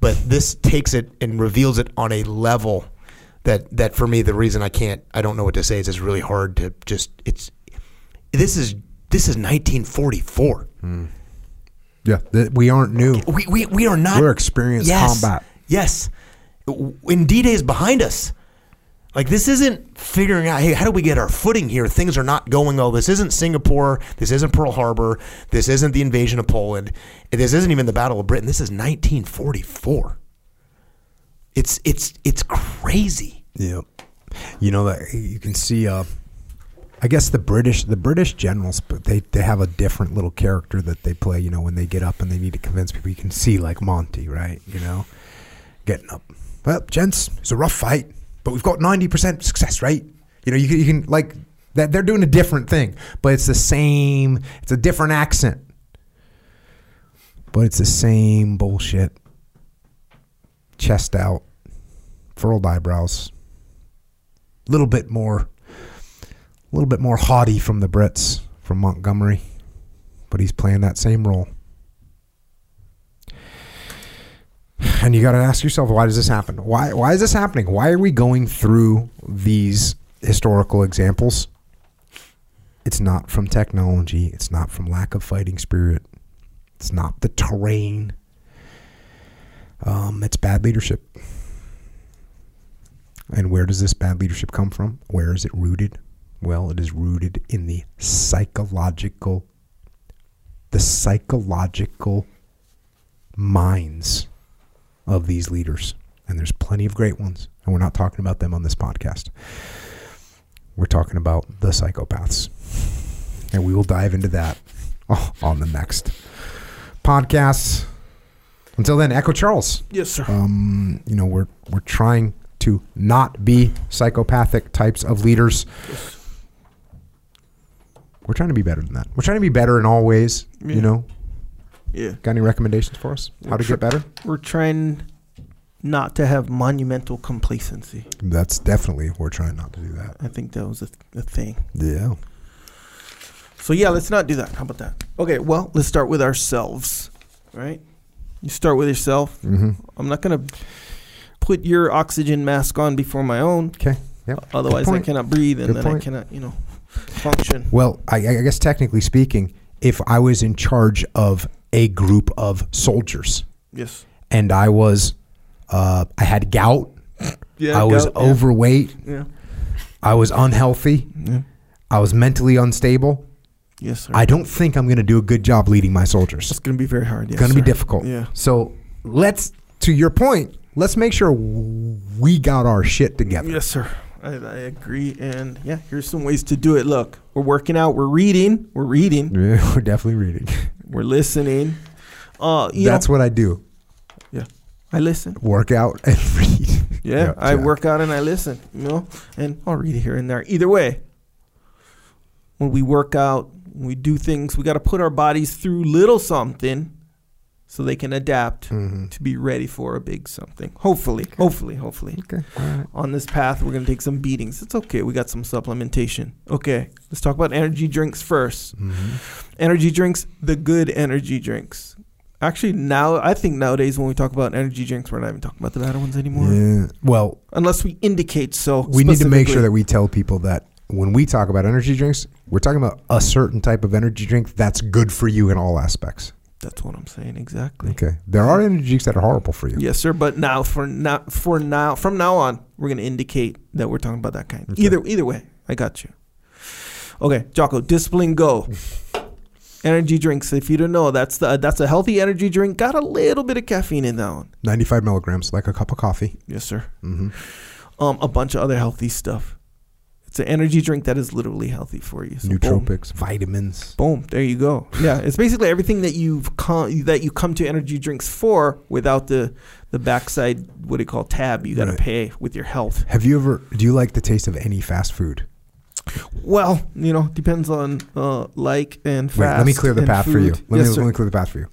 but this takes it and reveals it on a level that that for me the reason I can't I don't know what to say is it's really hard to just it's this is this is 1944. Yeah, th- we aren't new. We, we, we are not. We're experienced yes, combat. Yes. When D Day is behind us. Like, this isn't figuring out, hey, how do we get our footing here? Things are not going well. This isn't Singapore. This isn't Pearl Harbor. This isn't the invasion of Poland. This isn't even the Battle of Britain. This is 1944. It's, it's, it's crazy. Yep. You know that you can see. Uh, I guess the British, the British generals, they they have a different little character that they play. You know, when they get up and they need to convince people, you can see like Monty, right? You know, getting up. Well, gents, it's a rough fight, but we've got ninety percent success rate. You know, you can, you can like that. They're doing a different thing, but it's the same. It's a different accent, but it's the same bullshit. Chest out, furled eyebrows, a little bit more, a little bit more haughty from the Brits from Montgomery, but he's playing that same role. And you got to ask yourself, why does this happen? Why why is this happening? Why are we going through these historical examples? It's not from technology. It's not from lack of fighting spirit. It's not the terrain. Um, it's bad leadership. And where does this bad leadership come from? Where is it rooted? Well, it is rooted in the psychological, the psychological minds of these leaders. And there's plenty of great ones. And we're not talking about them on this podcast. We're talking about the psychopaths. And we will dive into that on the next podcast. Until then, Echo Charles Yes, sir. um, you know we're we're trying to not be psychopathic types of leaders we're trying to be better than that we're trying to be better in all ways Yeah. you know yeah. got any recommendations for us how to get better We're trying not to have monumental complacency. that's definitely we're trying not to do that I think that was a, a thing. yeah So yeah, let's not do that. How about that? Okay, well, let's start with ourselves. Right? You start with yourself. mm-hmm. I'm not gonna put your oxygen mask on before my own. okay yep Otherwise, I cannot breathe, and Good then I cannot, you know, function. well I, I guess technically speaking if i was in charge of a group of soldiers Yes. and i was uh, i had gout Yeah. i was gout, overweight Yeah. i was unhealthy Yeah. i was mentally unstable Yes, sir. I don't think I'm going to do a good job leading my soldiers. It's gonna be very hard. It's Yes, going to be difficult. Yeah. So let's, to your point, let's make sure we got our shit together. Yes, sir. I, I agree. And yeah, here's some ways to do it. Look, we're working out. We're reading. We're reading. Yeah, we're definitely reading. We're listening. Uh, you That's know, what I do. Yeah, I listen. Work out and read. Yeah, Yeah, I yeah. work out and I listen. You know, and I'll read here and there. Either way, when we work out, when we do things, we got to put our bodies through little something so they can adapt Mhm. to be ready for a big something. Hopefully, hopefully, hopefully. Okay. Right. On this path, we're gonna take some beatings. It's okay. We got some supplementation. Okay, let's talk about energy drinks first. Mhm. Energy drinks, the good energy drinks. Actually, now I think nowadays when we talk about energy drinks, we're not even talking about the bad ones anymore, Yeah. Well, unless we indicate so. we need to make sure that we tell people that when we talk about energy drinks, we're talking about a certain type of energy drink that's good for you in all aspects. That's what I'm saying exactly. Okay. There are energy drinks that are horrible for you. Yes, sir. But now, for now, for now, from now on, we're gonna indicate that we're talking about that kind. Okay. Either, either way, I got you. Okay, Jocko, discipline go. energy drinks. If you don't know, that's the that's a healthy energy drink. Got a little bit of caffeine in that one. 95 milligrams, like a cup of coffee. Yes, sir. Mm-hmm. Um, a bunch of other healthy stuff. It It's an energy drink that is literally healthy for you. So boom. Vitamins. Boom. There you go. Yeah, it's basically everything that you've come that you come to energy drinks for without the the backside what do you call tab you got to Right. pay with your health. Have you ever? Do you like the taste of any fast food? Well, you know, depends on uh, like and fast. Wait, let me clear the path for you. Let yes, me sir. let me clear the path for you.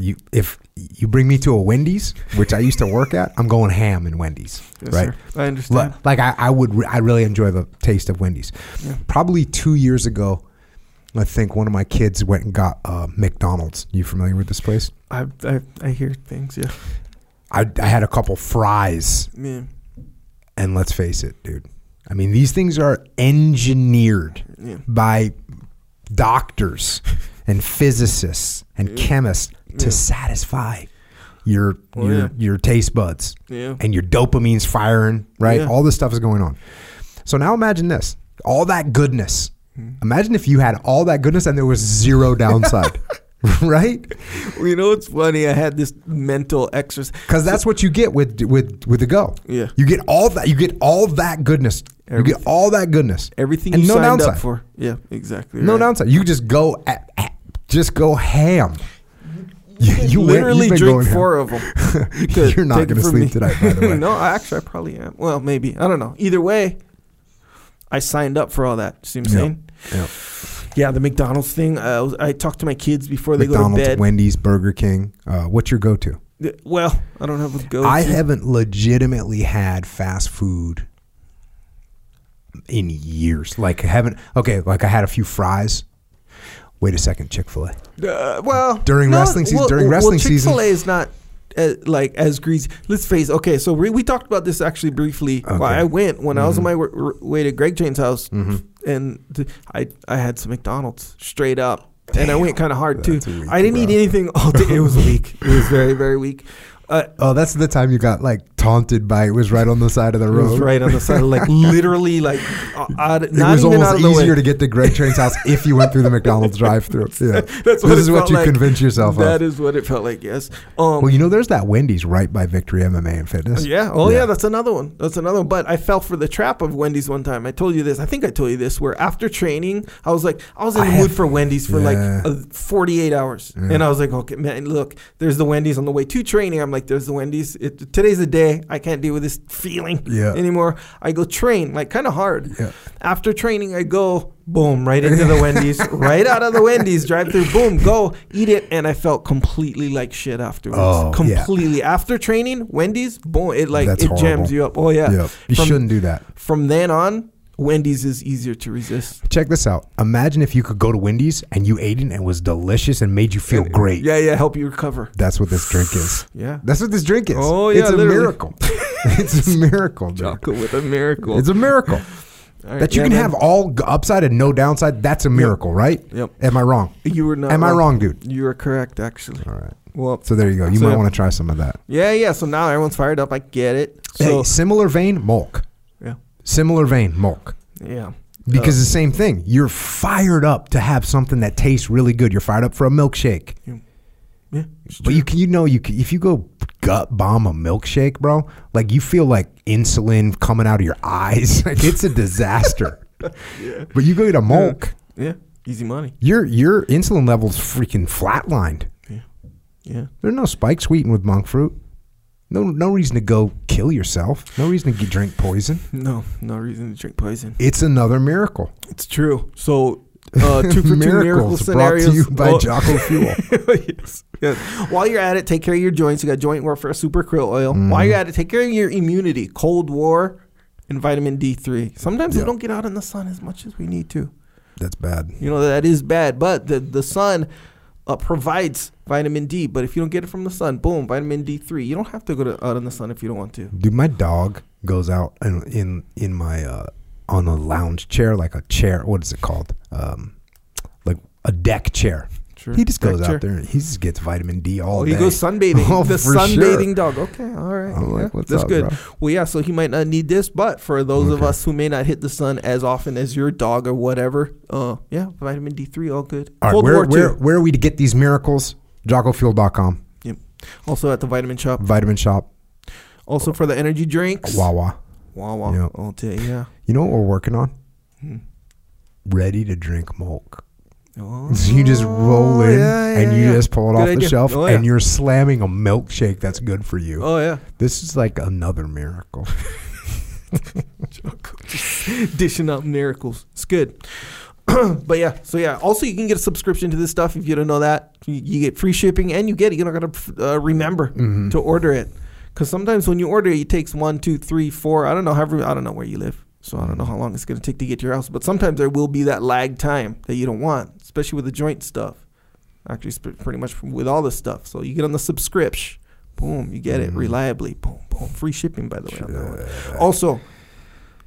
You if you bring me to a Wendy's, which I used to work at, I'm going ham in Wendy's. Yes, right? sir. I understand. Li- Like I, I would, re- I really enjoy the taste of Wendy's. Yeah. Probably two years ago, I think one of my kids went and got uh, McDonald's. You familiar with this place? I, I I hear things. Yeah. I, I had a couple fries, Yeah. and let's face it, dude. I mean, these things are engineered Yeah. by doctors and physicists and chemists to Yeah. satisfy your Oh, your yeah. your taste buds Yeah. and your dopamine's firing, right? All this stuff is going on. So now imagine this. All that goodness. Hmm. Imagine if you had all that goodness and there was zero downside. right? Well, you know what's funny? I had this mental exercise. Cuz that's what you get with with with the go. Yeah. You get all that you get all that goodness. You get all that goodness. Everything And you no signed downside. up for. Yeah, exactly. No right. downside. You just go at, at- just go ham. You, you literally you've drink going four of them. You You're not gonna sleep me. tonight, by the way. no, I actually, I probably am. Well, maybe. I don't know. Either way, I signed up for all that. See what I'm Yep. saying? Yep. Yeah, the McDonald's thing. I, I talked to my kids before they McDonald's, go to bed. Wendy's, Burger King. Uh, what's your go-to? Well, I don't have a go. To I haven't legitimately had fast food in years. Like I haven't. Okay, like I had a few fries. Wait a second, Chick Fil A. Uh, well, During wrestling season- during wrestling season- Chick Fil A is not uh, like as greasy. Let's face. Okay, so we, we talked about this actually briefly. Okay. Well, I went when I was on my w- r- way to Greg Jane's house, Mhm. and th- I I had some McDonald's straight up, and I went kind of hard too. I didn't eat anything all day. It was weak. It was very very weak. Uh, Oh, that's the time you got like taunted by it was right on the side of the road. it was right on the side, like literally, like uh, out, It not was almost easier to get to Greg Train's house if you went through the McDonald's drive-through. Yeah, That's what this it is what you like. convince yourself That of. is what it felt like. Yes. Um, Well, you know, there's that Wendy's right by Victory MMA and Fitness. Yeah. Oh, yeah. Yeah. That's another one. That's another one. But I fell for the trap of Wendy's one time. I told you this. I think I told you this. Where after training, I was like, I was in I the mood have- for Wendy's for Yeah. like uh, 48 hours, Yeah. and I was like, okay, man, look, there's the Wendy's on the way to training. I'm like, there's the Wendy's. It, today's the day. I can't deal with this feeling Yeah. anymore. I go train like kind of hard. Yeah. After training, I go boom right into the Wendy's, right out of the Wendy's drive through. Boom, go eat it, and I felt completely like shit afterwards. Oh, yeah. completely after training, Wendy's, boom, it like That's it horrible. jams you up. Oh yeah. Yeah, you From- shouldn't do that. From then on, Wendy's is easier to resist. Check this out. Imagine if you could go to Wendy's and you ate it and it was delicious and made you feel great. Yeah, yeah, help you recover. That's what this drink is. Yeah. That's what this drink is. Oh, yeah, it's a literally. miracle. it's a miracle. dude. Chocolate with a miracle. It's a miracle right, that you yeah, can man. have all upside and no downside. That's a miracle, right? Yep. Am I wrong? You were not. Am I wrong, dude? You were correct, actually. All right. Well, So there you go. You So- might want to try some of that. yeah, yeah. So now everyone's fired up. I get it. So hey, similar vein, Molk. Yeah, Similar vein, Molk. yeah. Because Uh, the same thing. You're fired up to have something that tastes really good. You're fired up for a milkshake. yeah. it's But you can, you know, you can, if you go gut bomb a milkshake, bro, like you feel like insulin coming out of your eyes. Like it's a disaster. yeah. But you go get a milk, Yeah, easy money. your your insulin levels freaking flatlined. Yeah. Yeah. There's no spike sweetened with monk fruit. No no reason to go kill yourself. No reason to drink poison. No, no reason to drink poison. It's another miracle. It's true. So, uh, two for two miracle Miracles brought to you by Oh. Jocko Fuel. yes. yes. While you're at it, take care of your joints. You got joint warfare, super krill oil. Mm-hmm. While you're at it, take care of your immunity, cold war, and vitamin D3. Sometimes Yeah. we don't get out in the sun as much as we need to. That's bad. You know that is bad, but the the sun uh, provides vitamin D. But if you don't get it from the sun, boom, vitamin D3. You don't have to go to, out in the sun if you don't want to. Dude, my dog goes out in in, in my uh, on a lounge chair, like a chair. What is it called? Um, like a deck chair. Sure. He just goes chair. out there and he just gets vitamin D all Oh, day. he goes sunbathing. Oh, the sunbathing sure. dog. Okay, all right. I'm like, what's That's up, good. bro? Well, yeah. So he might not need this, but for those of us who may not hit the sun as often as your dog or whatever, uh, yeah, vitamin D three, all good. All right, Cold where, War where, where are we to get these miracles? JockoFuel.com, Yep. Also at the vitamin shop. Vitamin Shop, Also for the energy drinks. Wawa. Wawa. Yep. All day. Yeah. You know what we're working on? ready to drink milk. Oh, So you just roll in yeah, and you yeah. just pull it Good off idea. the shelf Oh, yeah. and you're slamming a milkshake that's good for you. Oh yeah. This is like another miracle. dishing out miracles. It's good. but yeah, so yeah. Also, you can get a subscription to this stuff if you don't know that. You, you get free shipping, and you get you're not gonna uh, remember Mm-hmm. to order it. Because sometimes when you order it, it takes one, two, three, four. I don't know. However, I don't know where you live, so I don't know how long it's gonna take to get to your house. But sometimes there will be that lag time that you don't want, especially with the joint stuff. Actually, sp- pretty much with all this stuff. So you get on the subscription. Boom, you get it Mhm. reliably. Boom, boom. Free shipping, by the way. On that one. Also,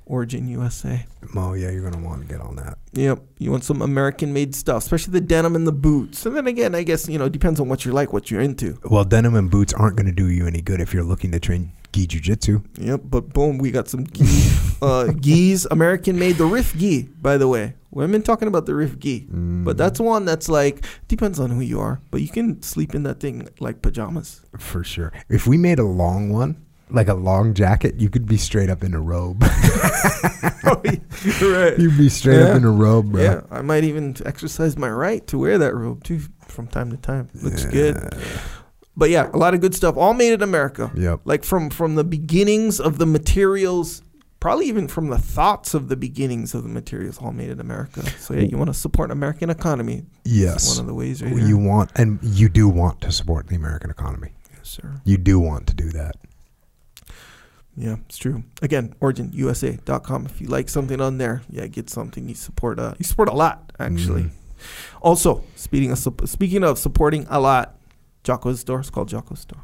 Origin USA. Oh yeah, you're gonna want to get on that. Yep, you want some American-made stuff, especially the denim and the boots. And then again, I guess you know, depends on what you like, what you're into. Well, denim and boots aren't gonna do you any good if you're looking to train gi jujitsu. Yep, but boom, we got some gi, uh, gis, American-made. The Riff gi, by the way. We've been talking about the Riff gi, Mm. but that's one that's like depends on who you are, but you can sleep in that thing like pajamas. for sure. If we made a long one, like a long jacket, you could be straight up in a robe. right. You'd be straight Yeah. up in a robe, bro. Yeah, I might even exercise my right to wear that robe too from time to time. Looks good. But yeah, a lot of good stuff, all made in America. Yep. Like from from the beginnings of the materials, probably even from the thoughts of the beginnings of the materials, all made in America. So yeah, you want to support American economy. Yes. one of the ways. Right You want, and you do want to support the American economy. yes, sir. You do want to do that. Yeah, it's true. Again, originusa.com. If you like something on there, yeah, get something. You support. Uh, you support a lot actually. Mhm. Also, speaking of speaking of supporting a lot, Jocko's store. It's called Jocko's store.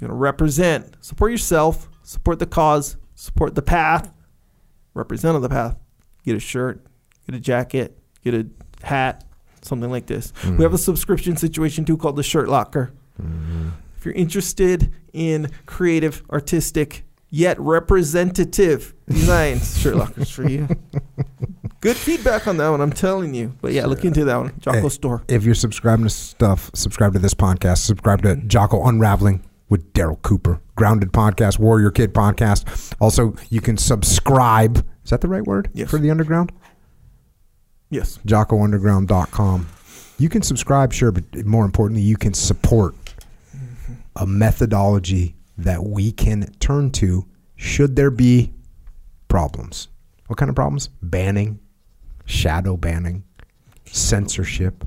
You're gonna represent, support yourself, support the cause, support the path, represent on the path. Get a shirt, get a jacket, get a hat, something like this. We have a subscription situation too called the Shirt Locker. Mhm. If you're interested in creative, artistic, yet representative designs, Shirt Lockers for you. Good feedback on that one, I'm telling you. But yeah, look into that one. Jocko Hey. Store. If you're subscribing to stuff, subscribe to this podcast. Subscribe to Jocko Unraveling with Darryl Cooper, Grounded Podcast, Warrior Kid Podcast. Also, you can subscribe. Is that the right word Yes. for the underground? Yes. JockoUnderground.com. You can subscribe, sure, but more importantly, you can support a methodology that we can turn to should there be problems. What kind of problems? Banning, shadow banning, censorship,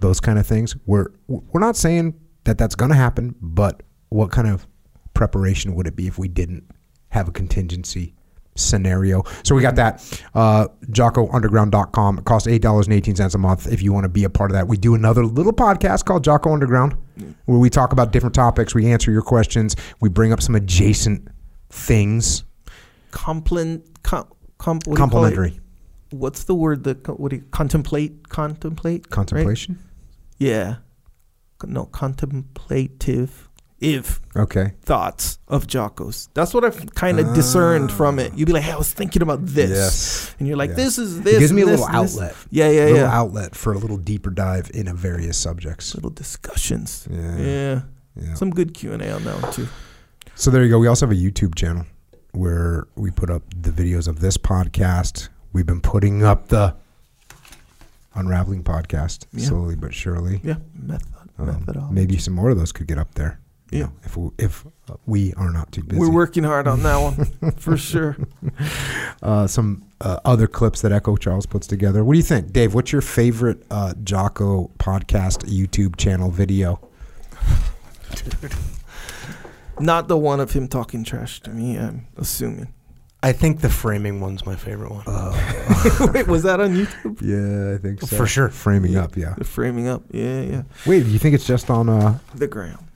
those kind of things. We're we're not saying that that's going to happen, but what kind of preparation would it be if we didn't have a contingency scenario? So we got that. Uh, JockoUnderground.com. It costs $8.18 a month if you want to be a part of that. We do another little podcast called Jocko Underground where we talk about different topics. We answer your questions. We bring up some adjacent things. Complen, com, com, what do you call it? Complimentary. What's the word? that what do you contemplate? Contemplate. right? Contemplation. Yeah. No, contemplative. If Okay. thoughts of Jocko's. That's what I've kind of ah. discerned from it. You'd be like, hey, I was thinking about this. Yes. And you're like, Yeah. this is this. it gives me a little this, this. outlet. Yeah, yeah, a little yeah. outlet for a little deeper dive into various subjects. Little discussions. Yeah. Yeah. Yeah. Some good Q&A on that one, too. So there you go. We also have a YouTube channel where we put up the videos of this podcast. We've been putting up the Unraveling podcast Yeah. slowly but surely. Yeah. Method, Um, methodology. maybe some more of those could get up there. you Yeah. know, if we, if we are not too busy. We're working hard on that one, for sure. uh, some uh, other clips that Echo Charles puts together. What do you think, Dave? What's your favorite uh, Jocko podcast YouTube channel video? Not the one of him talking trash to me, I'm assuming. I think the framing one's my favorite one. Wait, was that on YouTube? Yeah, I think so. For sure. Framing up, yeah. The framing up. Yeah, yeah. Wait, do you think it's just on? Uh, The ground.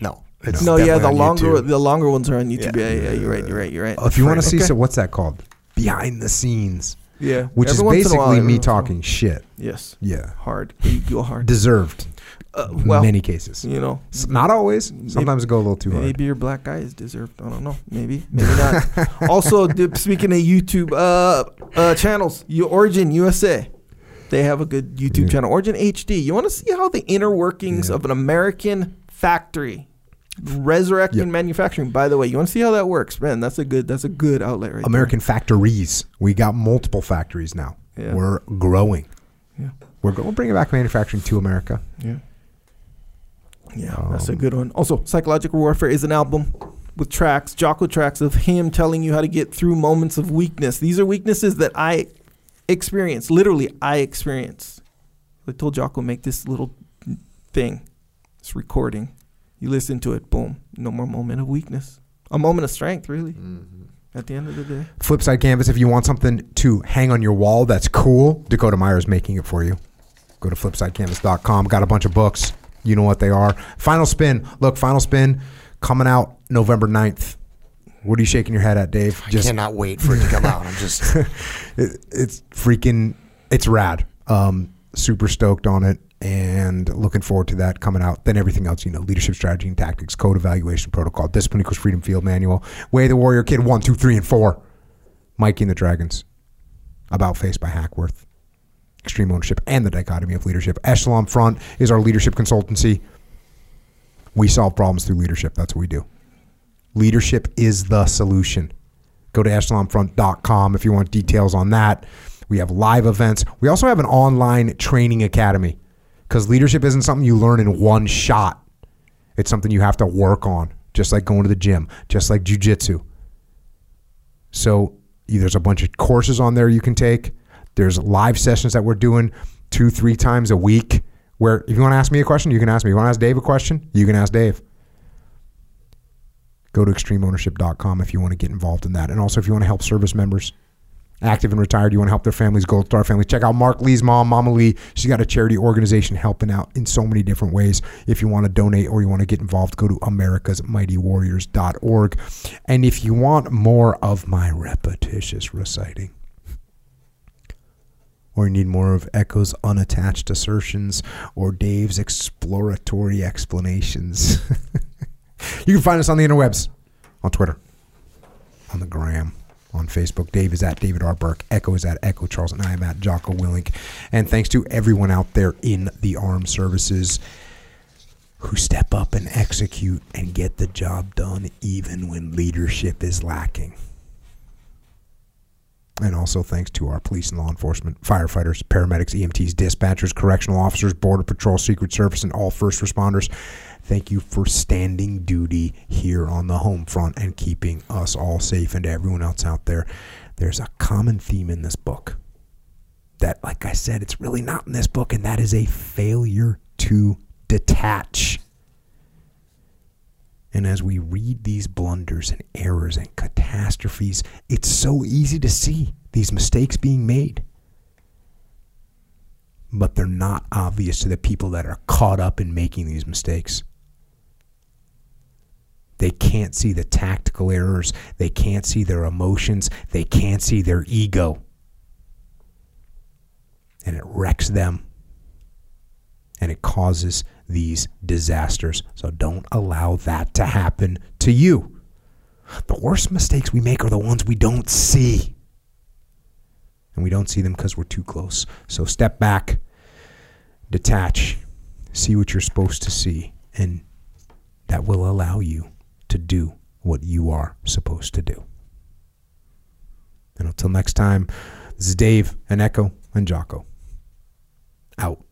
no, it's no, yeah, the longer YouTube. the longer ones are on YouTube. Yeah. Yeah, yeah, you're right, you're right, you're right. if you want to see, Okay. so what's that called? Behind the scenes, yeah, which Every is once in a basically while, me once while. talking shit. Yes, Yeah, hard. You go hard. deserved. Uh, well, many cases. you know, Not always. Sometimes it go a little too hard. maybe your black guy is deserved. I don't know. Maybe, maybe not. also, speaking of YouTube uh, uh, channels, your Origin USA, they have a good YouTube Yeah. channel. Origin HD. You want to see how the inner workings Yeah. of an American factory Resurrecting Yep. manufacturing. By the way, you want to see how that works, man? That's a good. That's a good outlet right American factories. We got multiple factories now. Yeah. We're growing. Yeah. We're, go- we're bringing back manufacturing to America. there. Yeah. Yeah, that's a Um, good one. Also, Psychological Warfare is an album with tracks, Jocko tracks of him telling you how to get through moments of weakness. These are weaknesses that I experience. Literally, I experience. I told Jocko make this little thing, It's recording. You listen to it, boom, no more moment of weakness. A moment of strength, really. At the end of the day. Flipside Canvas, if you want something to hang on your wall that's cool, Dakota Meyer's making it for you. Go to flipsidecanvas.com. Got a bunch of books. You know what they are. Final Spin. Look, Final Spin coming out November 9th. What are you shaking your head at, Dave? I cannot wait for it to come out. I'm just it, it's freaking it's rad um super stoked on it and looking forward to that coming out then everything else you know leadership strategy and tactics code evaluation protocol discipline equals freedom field manual way the warrior kid one two three and four mikey and the dragons about face by hackworth extreme ownership and the dichotomy of leadership echelon front is our leadership consultancy we solve problems through leadership that's what we do leadership is the solution Go to echelonfront.com if you want details on that. We have live events. We also have an online training academy because leadership isn't something you learn in one shot. It's something you have to work on, just like going to the gym, just like jujitsu. So there's a bunch of courses on there you can take. There's live sessions that we're doing two, three times a week. Where if you want to ask me a question, you can ask me. You want to ask Dave a question, you can ask Dave go to extremeownership.com if you want to get involved in that. And also, if you want to help service members, active and retired, you want to help their families, Gold Star families, check out Mark Lee's mom, Mama Lee. She's got a charity organization helping out in so many different ways. If you want to donate or you want to get involved, go to americasmightywarriors.org. And if you want more of my repetitious reciting, or you need more of Echo's unattached assertions or Dave's exploratory explanations, you can find us on the interwebs, on Twitter, on the gram, on Facebook. Dave is at David R. Berke. Echo is at Echo Charles, and I am at Jocko Willink. And thanks to everyone out there in the armed services who step up and execute and get the job done even when leadership is lacking. And also thanks to our police and law enforcement, firefighters, paramedics, EMTs, dispatchers, correctional officers, Border Patrol, Secret Service, and all first responders. Thank you for standing duty here on the home front and keeping us all safe and everyone else out there. There's a common theme in this book that, like I said, it's really not in this book, and that is a failure to detach. And as we read these blunders and errors and catastrophes, it's so easy to see these mistakes being made. But they're not obvious to the people that are caught up in making these mistakes. They can't see the tactical errors. They can't see their emotions. They can't see their ego. And it wrecks them. And it causes these disasters. So don't allow that to happen to you. The worst mistakes we make are the ones we don't see. And we don't see them because we're too close. So step back, detach, see what you're supposed to see, and that will allow you to do what you are supposed to do. And until next time, this is Dave and Echo and Jocko. Out.